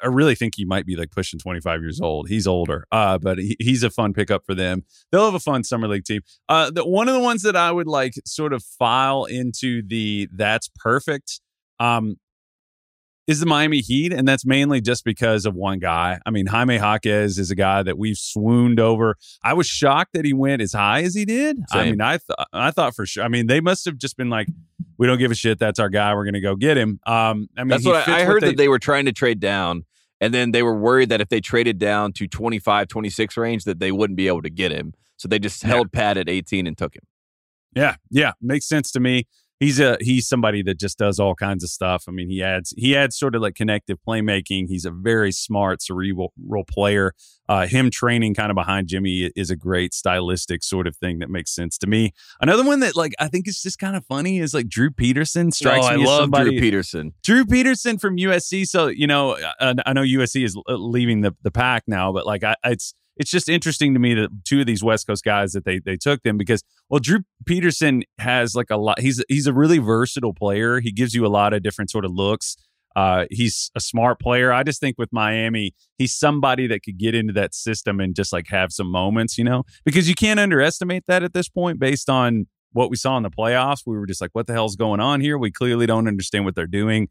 I really think he might be like pushing 25 years old. He's older, uh, but he, he's a fun pickup for them. They'll have a fun summer league team. Uh, the, one of the ones that I would like sort of file into the that's perfect. Um, is the Miami Heat, and that's mainly just because of one guy. I mean, Jaime Jaquez is a guy that we've swooned over. I was shocked that he went as high as he did. I mean, I th- I thought for sure. I mean, they must have just been like, we don't give a shit. That's our guy. We're going to go get him. Um, I mean, That's he what I, I what heard that they were trying to trade down, and then they were worried that if they traded down to 25, 26 range, that they wouldn't be able to get him. So they just Yeah. held pat at 18 and took him. Yeah, yeah, makes sense to me. He's a he's somebody that just does all kinds of stuff. I mean, he adds he adds sort of like connective playmaking. He's a very smart, cerebral role player. Uh, him training kind of behind Jimmy is a great stylistic sort of thing that makes sense to me. Another one that like I think is just kind of funny is like Drew Peterson strikes oh, I me as love somebody. Drew Peterson. Drew Peterson from USC. So you know, I, I know USC is uh, leaving the the pack now, but like I, it's it's just interesting to me that two of these West Coast guys that they they took them because well, Drew Peterson has like a lot. He's he's a really versatile player. He gives you a lot of different sort of looks. Uh, he's a smart player. I just think with Miami, he's somebody that could get into that system and just like have some moments, you know, because you can't underestimate that at this point based on what we saw in the playoffs. We were just like, what the hell's going on here? We clearly don't understand what they're doing.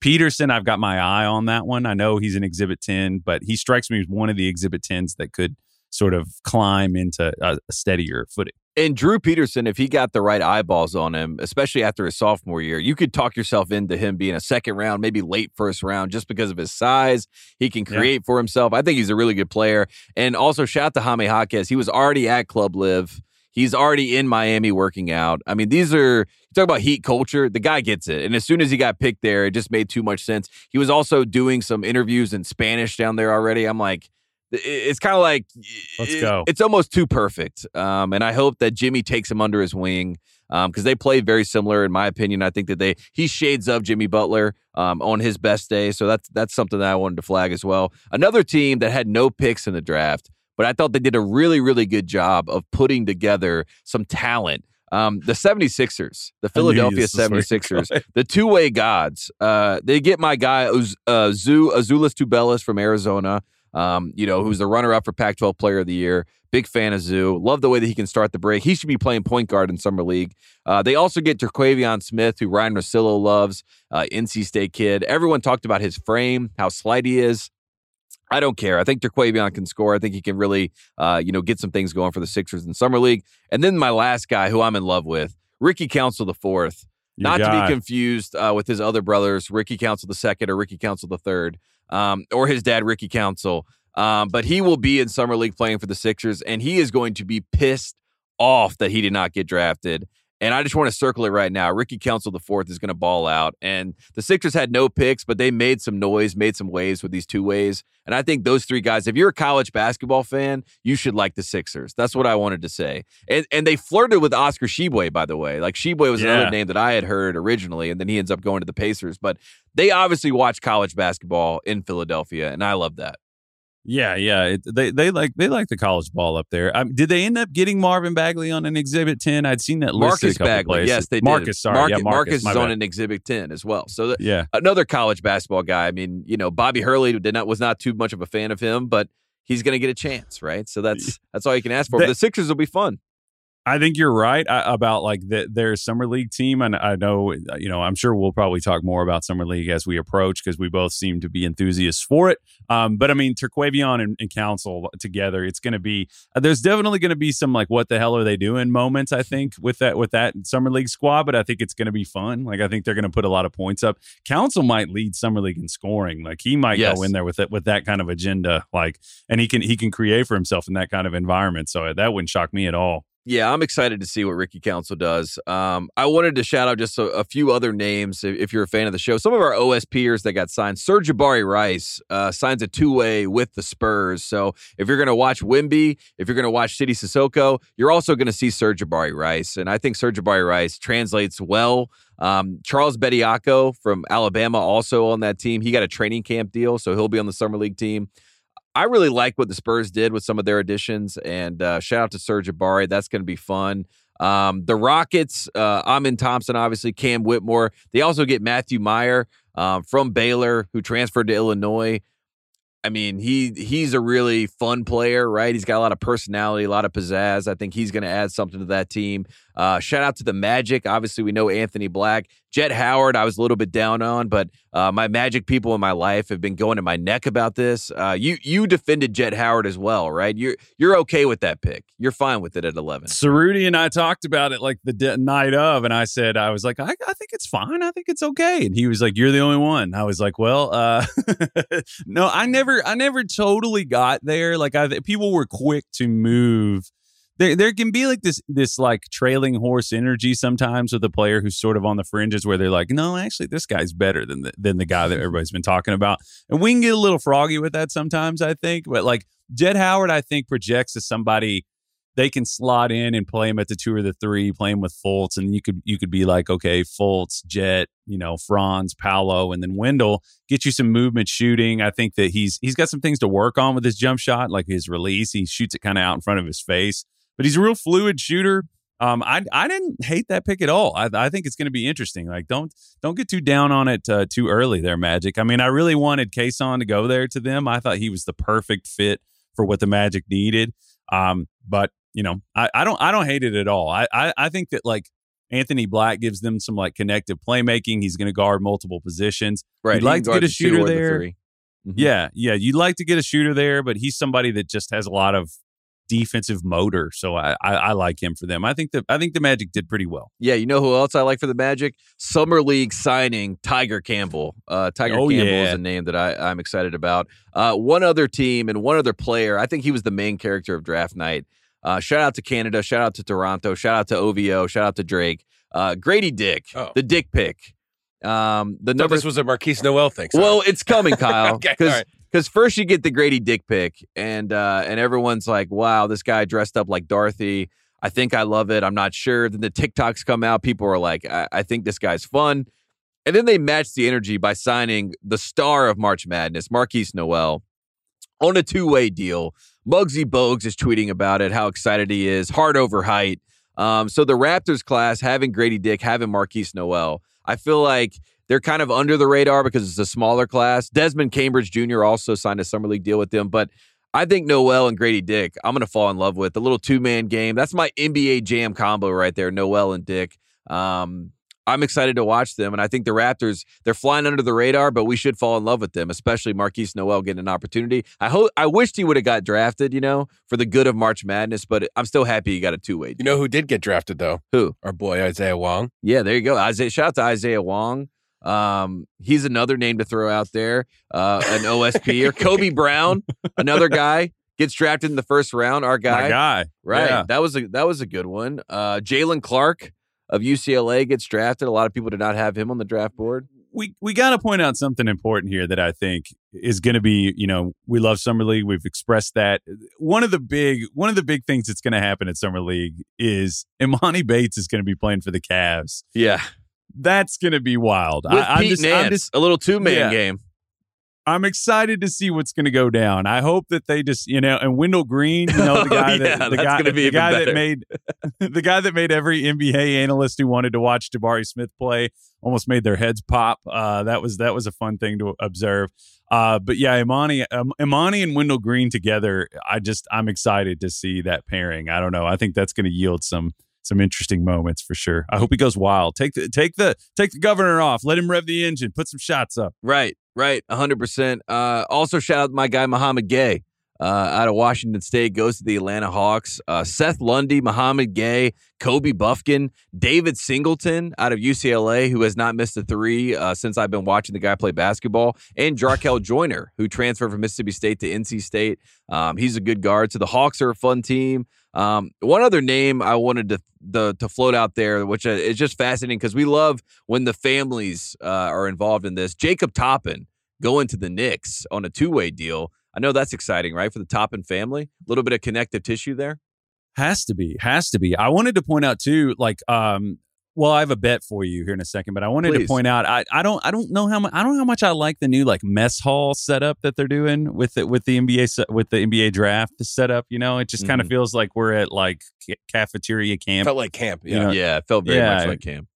Peterson, I've got my eye on that one. I know he's an exhibit 10, but he strikes me as one of the exhibit 10s that could sort of climb into a, a steadier footing. And Drew Peterson, if he got the right eyeballs on him, especially after his sophomore year, you could talk yourself into him being a second round, maybe late first round, just because of his size. He can Yeah. create for himself. I think he's a really good player. And also, shout out to Jaime Jaquez. He was already at Club Live. He's already in Miami working out. I mean, these are you talk about heat culture. The guy gets it. And as soon as he got picked there, it just made too much sense. He was also doing some interviews in Spanish down there already. I'm like, it's kind of like Let's go. It's almost too perfect. Um, and I hope that Jimmy takes him under his wing because they play very similar, in my opinion. I think that they he shades of Jimmy Butler um, on his best day, so that's that's something that I wanted to flag as well. Another team that had no picks in the draft, but I thought they did a really really good job of putting together some talent. Um, the 76ers, the Philadelphia this was 76ers, the two way gods. Uh, they get my guy uh, Zoo Azuolas Tubelis from Arizona. Um, you know, who's the runner up for Pac 12 Player of the Year. Big fan of Zoo. Love the way that he can start the break. He should be playing point guard in Summer League. Uh, they also get Terquavion Smith, who Ryan Rosillo loves, uh, NC State kid. Everyone talked about his frame, how slight he is. I don't care. I think Terquavion can score. I think he can really, uh, you know, get some things going for the Sixers in Summer League. And then my last guy, who I'm in love with, Ricky Council the fourth. Not to be confused uh, with his other brothers, Ricky Council the second or Ricky Council the third, um, or his dad, Ricky Council. Um, but he will be in summer league playing for the Sixers, and he is going to be pissed off that he did not get drafted. And I just want to circle it right now. Ricky Council the fourth is going to ball out, and the Sixers had no picks, but they made some noise, made some waves with these two ways. And I think those three guys. If you're a college basketball fan, you should like the Sixers. That's what I wanted to say. And and they flirted with Oscar Tshiebwe, by the way. Like Tshiebwe was Yeah. another name that I had heard originally, and then he ends up going to the Pacers. But they obviously watch college basketball in Philadelphia, and I love that. Yeah, yeah. It, they they like they like the college ball up there. Um, did they end up getting Marvin Bagley on an Exhibit Ten? I'd seen that Marcus Bagley, places. yes, they did. Marcus, sorry, Marcus, yeah, Marcus, my is on an Exhibit Ten as well. So the, Yeah, another college basketball guy. I mean, you know, Bobby Hurley did not was not too much of a fan of him, but he's going to get a chance, right? So that's that's all you can ask for. But the Sixers will be fun. I think you're right uh, about like the, their summer league team, and I know uh, you know I'm sure we'll probably talk more about summer league as we approach because we both seem to be enthusiasts for it. Um, but I mean, Terquavion and, and Council together, it's going to be uh, there's definitely going to be some like what the hell are they doing moments. I think with that with that summer league squad, but I think it's going to be fun. Like I think they're going to put a lot of points up. Council might lead summer league in scoring. Like he might Yes. go in there with it with that kind of agenda. Like and he can he can create for himself in that kind of environment. So that wouldn't shock me at all. Yeah, I'm excited to see what Ricky Council does. Um, I wanted to shout out just a, a few other names if, if you're a fan of the show. Some of our OSPers that got signed. Sir'Jabari Rice uh, signs a two way with the Spurs. So if you're going to watch Wemby, if you're going to watch Sidy Cissoko, you're also going to see Sir'Jabari Rice. And I think Sir'Jabari Rice translates well. Um, Charles Bediako from Alabama also on that team. He got a training camp deal, so he'll be on the summer league team. I really like what the Spurs did with some of their additions, and uh, shout out to Sir'Jabari. That's going to be fun. Um, the Rockets, uh, Amen Thompson, obviously, Cam Whitmore. They also get Matthew Mayer um, from Baylor, who transferred to Illinois. I mean, he he's a really fun player, right? He's got a lot of personality, a lot of pizzazz. I think he's going to add something to that team. Uh, shout out to the Magic. Obviously, we know Anthony Black, Jett Howard. I was a little bit down on, but uh, my Magic people in my life have been going to my neck about this. Uh, you you defended Jett Howard as well, right? You're you're okay with that pick. You're fine with it at eleven. Cerruti and I talked about it like the de- night of, and I said I was like, I, I think it's fine. I think it's okay. And he was like, You're the only one. I was like, Well, uh, no, I never, I never totally got there. Like, I people were quick to move. There, there can be like this, this like trailing horse energy sometimes with a player who's sort of on the fringes, where they're like, no, actually, this guy's better than the, than the guy that everybody's been talking about, and we can get a little froggy with that sometimes. I think, but like Jett Howard, I think projects as somebody they can slot in and play him at the two or the three, play him with Fultz, and you could you could be like, okay, Fultz, Jett, you know, Franz, Paolo, and then Wendell get you some movement shooting. I think that he's he's got some things to work on with his jump shot, like his release. He shoots it kind of out in front of his face, but he's a real fluid shooter. Um, I I didn't hate that pick at all. I, I think it's going to be interesting. Like, don't don't get too down on it uh, too early there, Magic. I mean, I really wanted Cason to go there to them. I thought he was the perfect fit for what the Magic needed. Um, but you know, I, I don't I don't hate it at all. I, I I think that like Anthony Black gives them some like connective playmaking. He's going to guard multiple positions. Right. You'd like to get a shooter the there. three. Mhm. Yeah, yeah. You'd like to get a shooter there, but he's somebody that just has a lot of defensive motor. So I, I, I like him for them. I think the I think the Magic did pretty well. Yeah, you know who else I like for the Magic? Summer League signing Tiger Campbell. Uh, Tiger Oh, Campbell yeah. is a name that I, I'm excited about. Uh, one other team and one other player. I think he was the main character of draft night. Uh, shout out to Canada. Shout out to Toronto. Shout out to OVO. Shout out to Drake. Uh, Grady Dick, Oh. the Dick pick. Um, the No, number this was a Markquis Nowell thing. sorry. well, it's coming, Kyle. Okay, Because all right. Because first you get the Grady Dick pick, and uh, and everyone's like, "Wow, this guy dressed up like Dorothy." I think I love it. I'm not sure. Then the TikToks come out. People are like, I, I think this guy's fun. And then they match the energy by signing the star of March Madness, Markquis Nowell, on a two way deal. Muggsy Bogues is tweeting about it, how excited he is, heart over height. Um, so the Raptors class having Grady Dick, having Marquise Noel, I feel like they're kind of under the radar because it's a smaller class. Desmond Cambridge Jr. also signed a summer league deal with them, but I think Nowell and Grady Dick, I'm going to fall in love with the little two man game. That's my NBA jam combo right there, Nowell and Dick. Um, I'm excited to watch them, and I think the Raptors they're flying under the radar, but we should fall in love with them, especially Markquis Nowell getting an opportunity. I hope I wished he would have got drafted, you know, for the good of March Madness, but I'm still happy he got a two way. you know who did get drafted though? Who? Our boy Isaiah Wong. Yeah, there you go. Isaiah, shout out to Isaiah Wong. Um, he's another name to throw out there. Uh, an OSP or Kobe Brown, another guy gets drafted in the first round. Our My guy, guy, right? Yeah. That was a that was a good one. Uh, Jaylen Clark, of UCLA gets drafted. A lot of people did not have him on the draft board. we we got to point out something important here that I think is going to be, you know, we love summer league. We've expressed that. One of the big one of the big things that's going to happen at summer league is Emoni Bates is going to be playing for the Cavs. Yeah, That's going to be wild. with I, I'm Pete just, Nance, just a little two man Yeah. game. I'm excited to see what's going to go down. I hope that they just, you know, and Wendell Green, you know, the Oh, guy yeah, that the that's guy, gonna be the guy that made the guy that made every NBA analyst who wanted to watch Jabari Smith play almost made their heads pop. Uh, that was that was a fun thing to observe. Uh, but yeah, Emoni, um, Emoni and Wendell Green together. I just I'm excited to see that pairing. I don't know. I think that's going to yield some some interesting moments for sure. I hope he goes wild. Take the take the take the governor off. Let him rev the engine. Put some shots up. Right, right, hundred percent. Uh, also, shout out my guy Mouhamed Gueye. Uh, out of Washington State, goes to the Atlanta Hawks. Uh, Seth Lundy, Mouhamed Gueye, Kobe Bufkin, David Singleton out of UCLA, who has not missed a three uh, since I've been watching the guy play basketball, and Jarkel Joiner, who transferred from Mississippi State to NC State. Um, he's a good guard. So the Hawks are a fun team. Um, one other name I wanted to the, to float out there, which uh, is just fascinating because we love when the families uh, are involved in this. Jacob Toppin going to the Knicks on a two way deal. I know that's exciting, right, for the Toppin family. A little bit of connective tissue there. Has to be, has to be. I wanted to point out too, like, um, well, I have a bet for you here in a second, but I wanted Please. to point out, I, I don't, I don't know how much, I don't know how much I like the new like mess hall setup that they're doing with the, with the NBA with the NBA draft setup. You know, it just kind of feels like we're at like ca- cafeteria camp. Felt like camp. You Yeah. know, yeah, it felt very yeah. much like camp.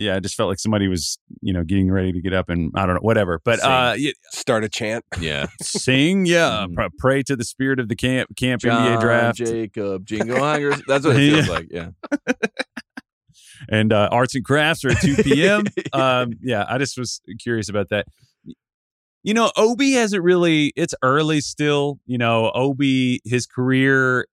Yeah, it just felt like somebody was, you know, getting ready to get up and I don't know, whatever. But Sing. uh, yeah, Start a chant. Yeah. sing, yeah, pr- pray to the spirit of the camp camp John NBA draft. Jacob, Jingle Hungers. That's what it feels Yeah. like. Yeah. and uh, arts and crafts are at 2 p.m. um, yeah, I just was curious about that. You know, Obi hasn't really, it's early still. You know, Obi, his career,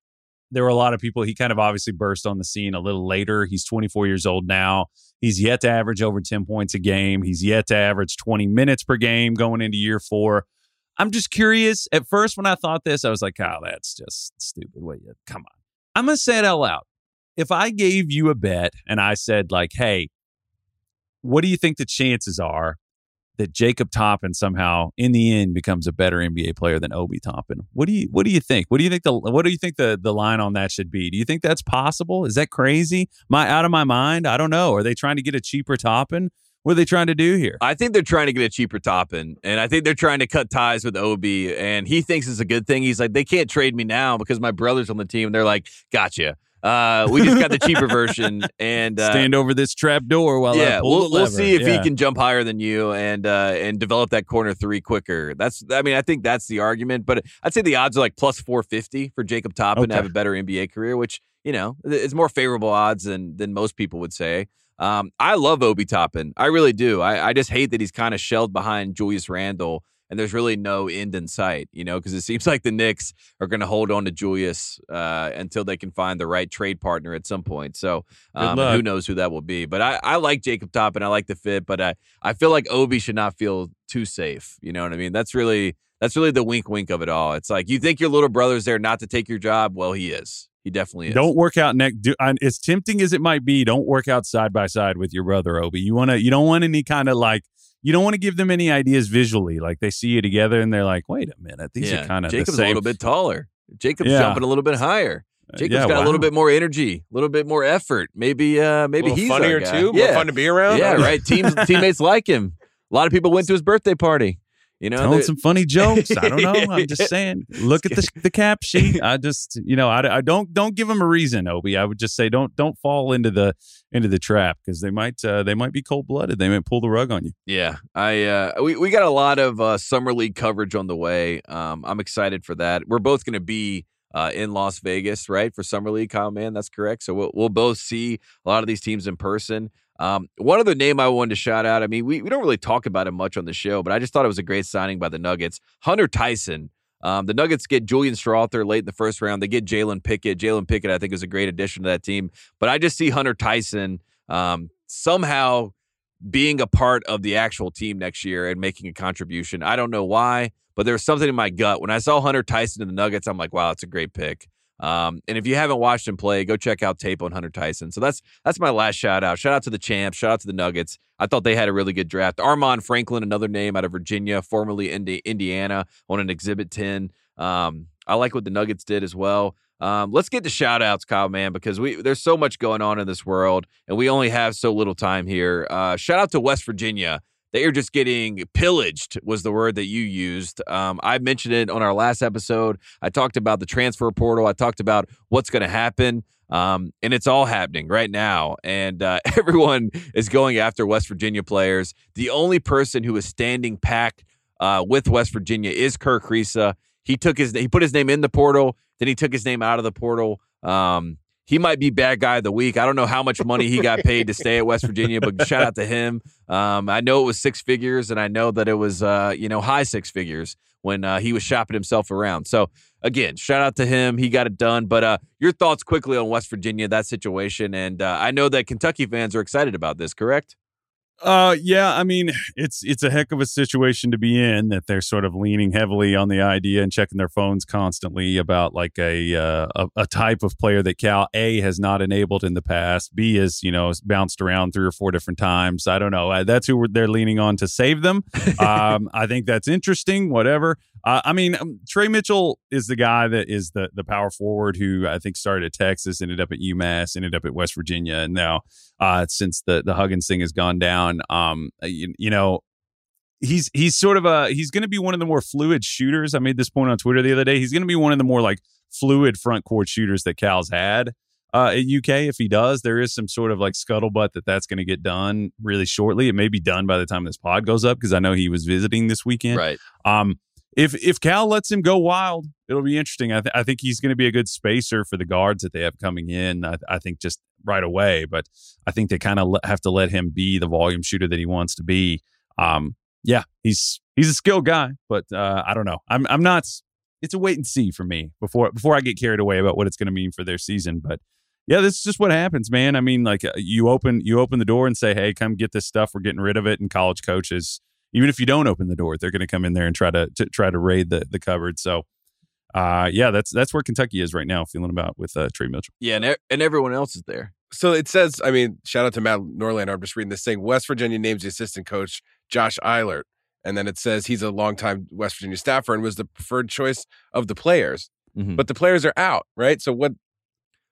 there were a lot of people, he kind of obviously burst on the scene a little later. He's 24 years old now. He's yet to average over 10 points a game. He's yet to average 20 minutes per game going into year four. I'm just curious. At first, when I thought this, I was like, oh, that's just stupid. Wait, come on. I'm going to say it out loud if I gave you a bet and I said, like, hey, what do you think the chances are that Jacob Toppin somehow in the end becomes a better NBA player than Obi Toppin? What do you what do you think? What do you think the what do you think the, the line on that should be? Do you think that's possible? Is that crazy? My out of my mind? I don't know. Are they trying to get a cheaper Toppin? What are they trying to do here? I think they're trying to get a cheaper Toppin, and I think they're trying to cut ties with Obi, and he thinks it's a good thing. He's like, they can't trade me now because my brother's on the team. And They're like, gotcha. Uh, we just got the cheaper version, and uh, Stand over this trap door while I yeah, pull we'll, the we'll see if Yeah. he can jump higher than you and uh, and develop that corner three quicker. That's, I mean, I think that's the argument. But I'd say the odds are like plus four fifty for Jacob Toppin to have a better NBA career, which you know it's more favorable odds than than most people would say. Um, I love Obi Toppin, I really do. I, I just hate that he's kind of shelled behind Julius Randle. And there's really no end in sight, you know, because it seems like the Knicks are going to hold on to Julius uh, until they can find the right trade partner at some point. So um, who knows who that will be. But I, I like Jacob Toppin I like the fit, but I, I feel like Obi should not feel too safe. You know what I mean? That's really that's really the wink wink of it all. It's like you think your little brother's there not to take your job. Well, he is. He definitely is. Don't work out next. Do, I- as tempting as it might be, don't work out side by side with your brother Obi. You want to. You don't want any kind of like. You don't want to give them any ideas visually. Like they see you together and they're like, "Wait a minute, these yeah. are kind of the Jacob's a little bit taller. Jacob's Yeah. jumping a little bit higher. Uh, Jacob's yeah, got a little bit more energy, a little bit more effort. Maybe uh maybe a little he's our funnier guy. too. Yeah. More fun to be around. Yeah, right. Teams teammates like him. A lot of people went to his birthday party. You know, telling some funny jokes. I don't know. I'm just saying. Look at the the cap sheet. I just, you know, I, I don't don't give them a reason, Obi. I would just say don't don't fall into the into the trap because they might uh, they might be cold blooded. They might pull the rug on you. Yeah, I uh, we we got a lot of uh, summer league coverage on the way. Um, I'm excited for that. We're both going to be uh, in Las Vegas, right, for summer league. Kyle, man, that's correct. So we'll we'll both see a lot of these teams in person. Um, one other name I wanted to shout out. I mean, we, we don't really talk about him much on the show, but I just thought it was a great signing by the Nuggets. Hunter Tyson. Um, the Nuggets get Julian Strawther late in the first round. They get Jalen Pickett. Jalen Pickett, I think, is a great addition to that team. But I just see Hunter Tyson um, somehow being a part of the actual team next year and making a contribution. I don't know why, but there was something in my gut when I saw Hunter Tyson in the Nuggets. I'm like, wow, that's a great pick. Um, and if you haven't watched him play, go check out tape on Hunter Tyson. So that's that's my last shout out. Shout out to the champs. Shout out to the Nuggets. I thought they had a really good draft. Armaan Franklin, another name out of Virginia, formerly Indi- Indiana, on an Exhibit 10. Um, I like what the Nuggets did as well. Um, let's get to shout outs, Kyle, man, because we there's so much going on in this world and we only have so little time here. Uh, shout out to West Virginia. They are just getting pillaged, was the word that you used. Um, I mentioned it on our last episode. I talked about the transfer portal. I talked about what's going to happen. Um, and it's all happening right now. And uh, everyone is going after West Virginia players. The only person who is standing packed uh, with West Virginia is Kerr Kriisa. He took his he put his name in the portal, then he took his name out of the portal. Um, he might be bad guy of the week. I don't know how much money he got paid to stay at West Virginia, but shout out to him. Um, I know it was six figures, and I know that it was uh, you know high six figures when uh, he was shopping himself around. So again, shout out to him. He got it done. But uh, your thoughts quickly on West Virginia, that situation, and uh, I know that Kentucky fans are excited about this. Correct? Uh, yeah. I mean, it's it's a heck of a situation to be in that they're sort of leaning heavily on the idea and checking their phones constantly about like a uh, a, a type of player that Cal A has not enabled in the past. B is you know bounced around three or four different times. I don't know. That's who they're leaning on to save them. um, I think that's interesting. Whatever. Uh, I mean, um, Tre Mitchell is the guy that is the the power forward who I think started at Texas, ended up at UMass, ended up at West Virginia, and now uh, since the the Huggins thing has gone down, um, uh, you, you know, he's he's sort of a he's going to be one of the more fluid shooters. I made this point on Twitter the other day. He's going to be one of the more like fluid front court shooters that Cal's had uh, at UK. If he does, there is some sort of like scuttlebutt that that's going to get done really shortly. It may be done by the time this pod goes up because I know he was visiting this weekend. Right. Um, if if Cal lets him go wild, it'll be interesting. I, th- I think he's going to be a good spacer for the guards that they have coming in. I, I think just right away, but I think they kind of le- have to let him be the volume shooter that he wants to be. Um, yeah, he's he's a skilled guy, but uh, I don't know. I'm I'm not. It's a wait and see for me before before I get carried away about what it's going to mean for their season. But yeah, this is just what happens, man. I mean, like uh, you open you open the door and say, "Hey, come get this stuff. We're getting rid of it." And college coaches even if you don't open the door, they're going to come in there and try to, to try to raid the the cupboard. So, uh, yeah, that's that's where Kentucky is right now, feeling about with uh, Tre Mitchell. Yeah, and, and everyone else is there. So it says, I mean, shout out to Matt Norlander. I'm just reading this thing. West Virginia names the assistant coach Josh Eilert. And then it says he's a longtime West Virginia staffer and was the preferred choice of the players. Mhm. But the players are out, right? So what?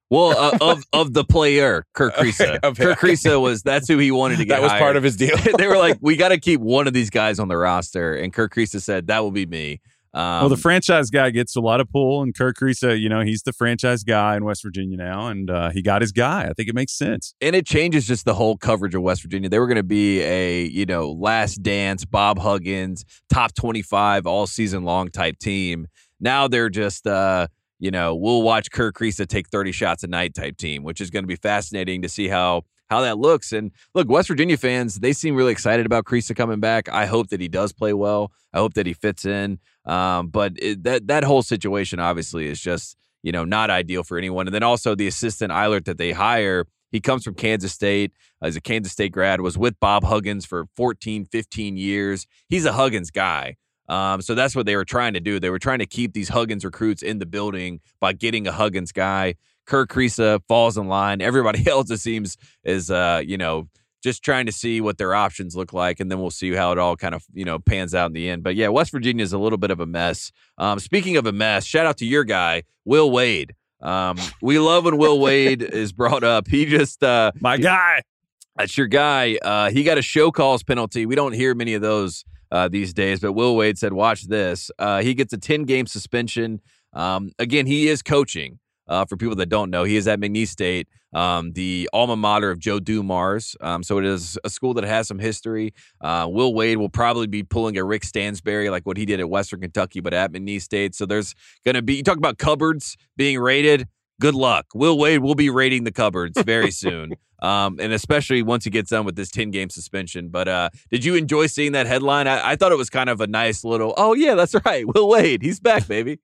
Well, uh, of of the player, Kerr Kriisa. Okay, okay. Kerr Kriisa was that's who he wanted to get. That was part of his deal. they were like, we got to keep one of these guys on the roster, and Kerr Kriisa said that will be me. Um, well, the franchise guy gets a lot of pull, and Kerr Kriisa, you know, he's the franchise guy in West Virginia now, and uh, he got his guy. I think it makes sense. and it changes just the whole coverage of West Virginia. They were going to be a you know last dance, Bob Huggins, top twenty five all season long type team. Now they're just uh, you know we'll watch Kerr Kriisa take thirty shots a night type team, which is going to be fascinating to see how how that looks. And look, West Virginia fans they seem really excited about Kriisa coming back. I hope that he does play well. I hope that he fits in. Um, but it, that that whole situation obviously is just you know not ideal for anyone. And then also the assistant Eilert that they hire. He comes from Kansas State. Uh, he's a Kansas State grad, was with Bob Huggins for 14, 15 years. He's a Huggins guy. Um, so that's what they were trying to do. They were trying to keep these Huggins recruits in the building by getting a Huggins guy. Kirk Kriisa falls in line. Everybody else, it seems, is, uh, you know, just trying to see what their options look like, and then we'll see how it all kind of you know pans out in the end. But yeah, West Virginia is a little bit of a mess. Um, speaking of a mess, shout out to your guy Will Wade. Um, we love when Will Wade is brought up. He just uh, My guy. that's your guy. Uh, he got a show cause penalty. We don't hear many of those uh, these days, but Will Wade said, "Watch this." Uh, he gets a ten game suspension. Um, again, he is coaching. Uh, for people that don't know, he is at McNeese State, um, the alma mater of Joe Dumars. Um, so it is a school that has some history. Uh, Will Wade will probably be pulling a Rick Stansbury like what he did at Western Kentucky, but at McNeese State. So there's going to be, you talk about cupboards being raided. Good luck. Will Wade will be raiding the cupboards very soon. Um, and especially once he gets done with this 10 game suspension. But uh, did you enjoy seeing that headline? I, I thought it was kind of a nice little, oh, yeah, that's right. Will Wade, he's back, baby.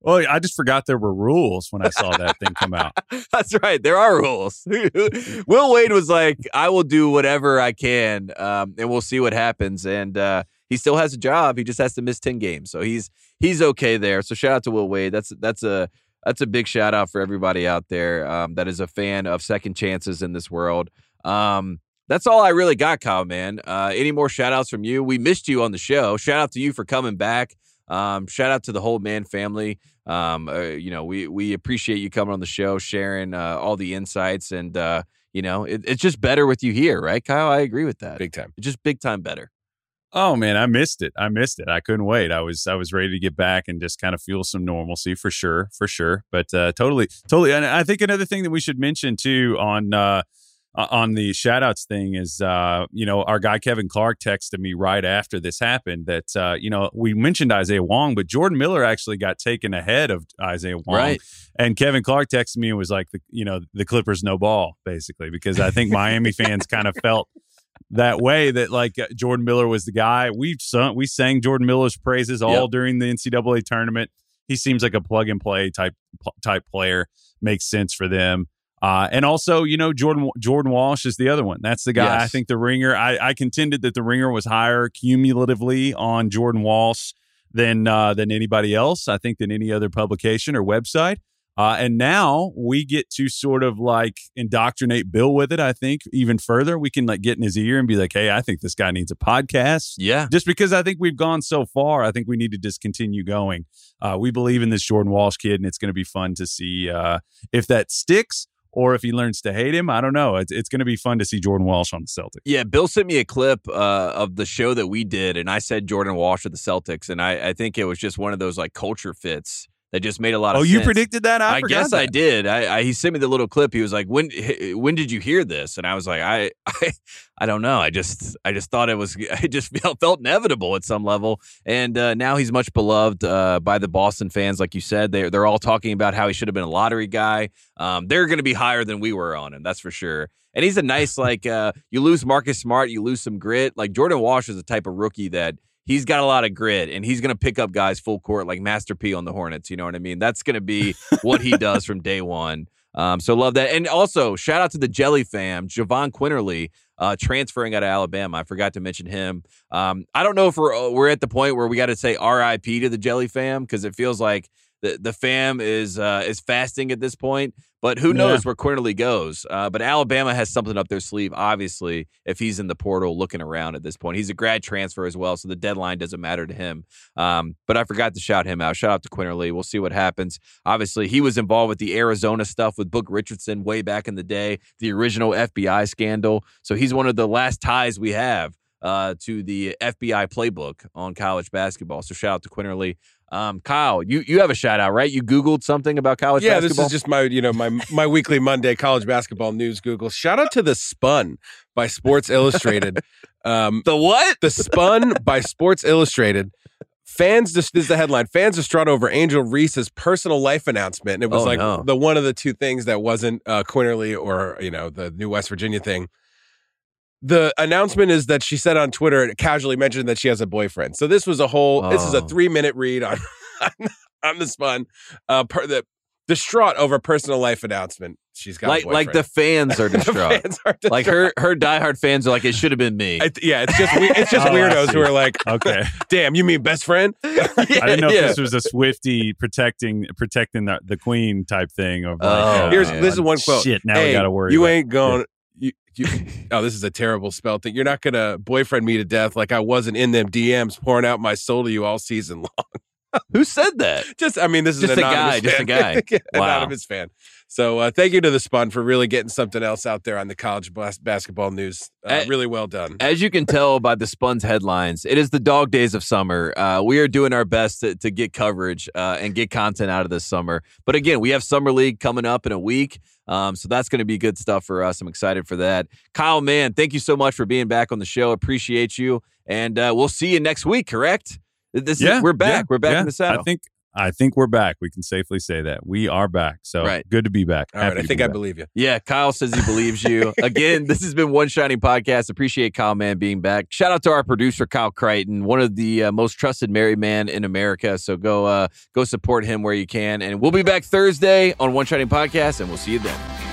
Well, I just forgot there were rules when I saw that thing come out. That's right. There are rules. Will Wade was like, I will do whatever I can, um, and we'll see what happens. And uh, he still has a job. He just has to miss ten games, so he's he's okay there. So shout out to Will Wade. That's that's a that's a big shout out for everybody out there um, that is a fan of second chances in this world. Um, that's all I really got, Kyle, man. Uh, any more shout outs from you? We missed you on the show. Shout out to you for coming back. Um, shout out to the whole man family. Um, uh, you know, we we appreciate you coming on the show, sharing uh, all the insights, and uh, you know, it, it's just better with you here, right, Kyle? I agree with that. Big time. It's just big time better. Oh man, I missed it. I missed it. I couldn't wait. I was I was ready to get back and just kind of feel some normalcy for sure, for sure. But uh, totally, totally. And I think another thing that we should mention too on uh, on the shout outs thing is uh, you know our guy Kevin Clark texted me right after this happened that uh, you know we mentioned Isaiah Wong, but Jordan Miller actually got taken ahead of Isaiah Wong. Right. And Kevin Clark texted me and was like, the, you know, the Clippers no ball basically because I think Miami fans kind of felt that way that like uh, Jordan Miller was the guy. We sung, we sang Jordan Miller's praises all Yep. during the NCAA tournament. He seems like a plug and play type type player. Makes sense for them. Uh, and also, you know, Jordan Jordan Walsh is the other one. That's the guy. I think the ringer. I, I contended that the ringer was higher cumulatively on Jordan Walsh than uh, than anybody else. I think than any other publication or website. Uh, and now we get to sort of like indoctrinate Bill with it. I think even further, we can like get in his ear and be like, "Hey, I think this guy needs a podcast." Yeah. Just because I think we've gone so far, I think we need to just continue going. Uh, we believe in this Jordan Walsh kid, and it's going to be fun to see uh, if that sticks or if he learns to hate him. I don't know. It's, it's going to be fun to see Jordan Walsh on the Celtics. Yeah, Bill sent me a clip uh, of the show that we did, and I said Jordan Walsh of the Celtics, and I, I think it was just one of those like culture fits that just made a lot of Oh, sense. you predicted that? I, I, guess I did. I, I he sent me the little clip. He was like, "When when did you hear this?" And I was like, "I I, I don't know. I just I just thought it was. I just felt, felt inevitable at some level." And uh, now he's much beloved uh, by the Boston fans, like you said. They they're all talking about how he should have been a lottery guy. Um, they're going to be higher than we were on him. That's for sure. And he's a nice like. Uh, you lose Marcus Smart, you lose some grit. Like Jordan Walsh is the type of rookie that he's got a lot of grit and he's going to pick up guys full court like Master P on the Hornets. You know what I mean? That's going to be what he does from day one. Um, so love that. And also, shout out to the Jelly fam, Jahvon Quinerly, uh, transferring out of Alabama. I forgot to mention him. Um, I don't know if we're uh, we're at the point where we got to say RIP to the Jelly fam because it feels like the the fam is uh, is fasting at this point. But who knows where Quinerly goes? Uh, but Alabama has something up their sleeve, obviously, if he's in the portal looking around at this point. He's a grad transfer as well, so the deadline doesn't matter to him. Um, but I forgot to shout him out. Shout out to Quinerly. We'll see what happens. Obviously, he was involved with the Arizona stuff with Book Richardson way back in the day, the original FBI scandal. So he's one of the last ties we have uh, to the FBI playbook on college basketball. So shout out to Quinerly. Um, Kyle, you you have a shout out, right? You Googled something about college yeah, basketball. this is just my you know my my weekly Monday college basketball news Google. Shout out to the Spun by Sports Illustrated. Um, the what? the Spun by Sports Illustrated. Fans, this is the headline. Fans distraught over Angel Reese's personal life announcement, and it was Oh, like no. the one of the two things that wasn't uh, Quinerly or you know the new West Virginia thing. The announcement is that she said on Twitter, casually mentioned that she has a boyfriend. So this was a whole. This is a Oh. three minute read on on the Spun. Uh, per, the distraught over personal life announcement. She's got a Like like the fans are distraught. fans are like her her diehard fans are like, it should have been me. I yeah, it's just we- it's just Oh, weirdos who are like, Okay. damn, you mean best friend? I didn't know Yeah. if this was a Swifty protecting protecting the, the queen type thing of like, Oh, uh, Here's man. this is one quote. Shit, now hey, we got to worry. You about- ain't going. You, you, oh, this is a terrible spell thing. You're not gonna boyfriend me to death like I wasn't in them DMs pouring out my soul to you all season long. Who said that? Just, I mean, this is Just a guy, anonymous just a fan. guy. Wow. anonymous fan. So, uh, thank you to the Spun for really getting something else out there on the college bas- basketball news. Uh, Eh, really well done. As you can tell by the Spun's headlines, it is the dog days of summer. Uh, we are doing our best to, to get coverage uh, and get content out of this summer. But again, we have Summer League coming up in a week. Um, so that's going to be good stuff for us. I'm excited for that. Kyle, man, thank you so much for being back on the show. Appreciate you. And uh, we'll see you next week, correct? This yeah, is, we're back. yeah, we're back yeah. in the saddle. I think I think we're back. We can safely say that we are back. So Right. good to be back. all right, Happy I think I back. believe you. Yeah, Kyle says he believes you. Again, this has been One Shining Podcast. Appreciate Kyle Mann being back. Shout out to our producer Kyle Crichton, one of the uh, most trusted married man in America. So go uh, go support him where you can. And we'll be back Thursday on One Shining Podcast, and we'll see you then.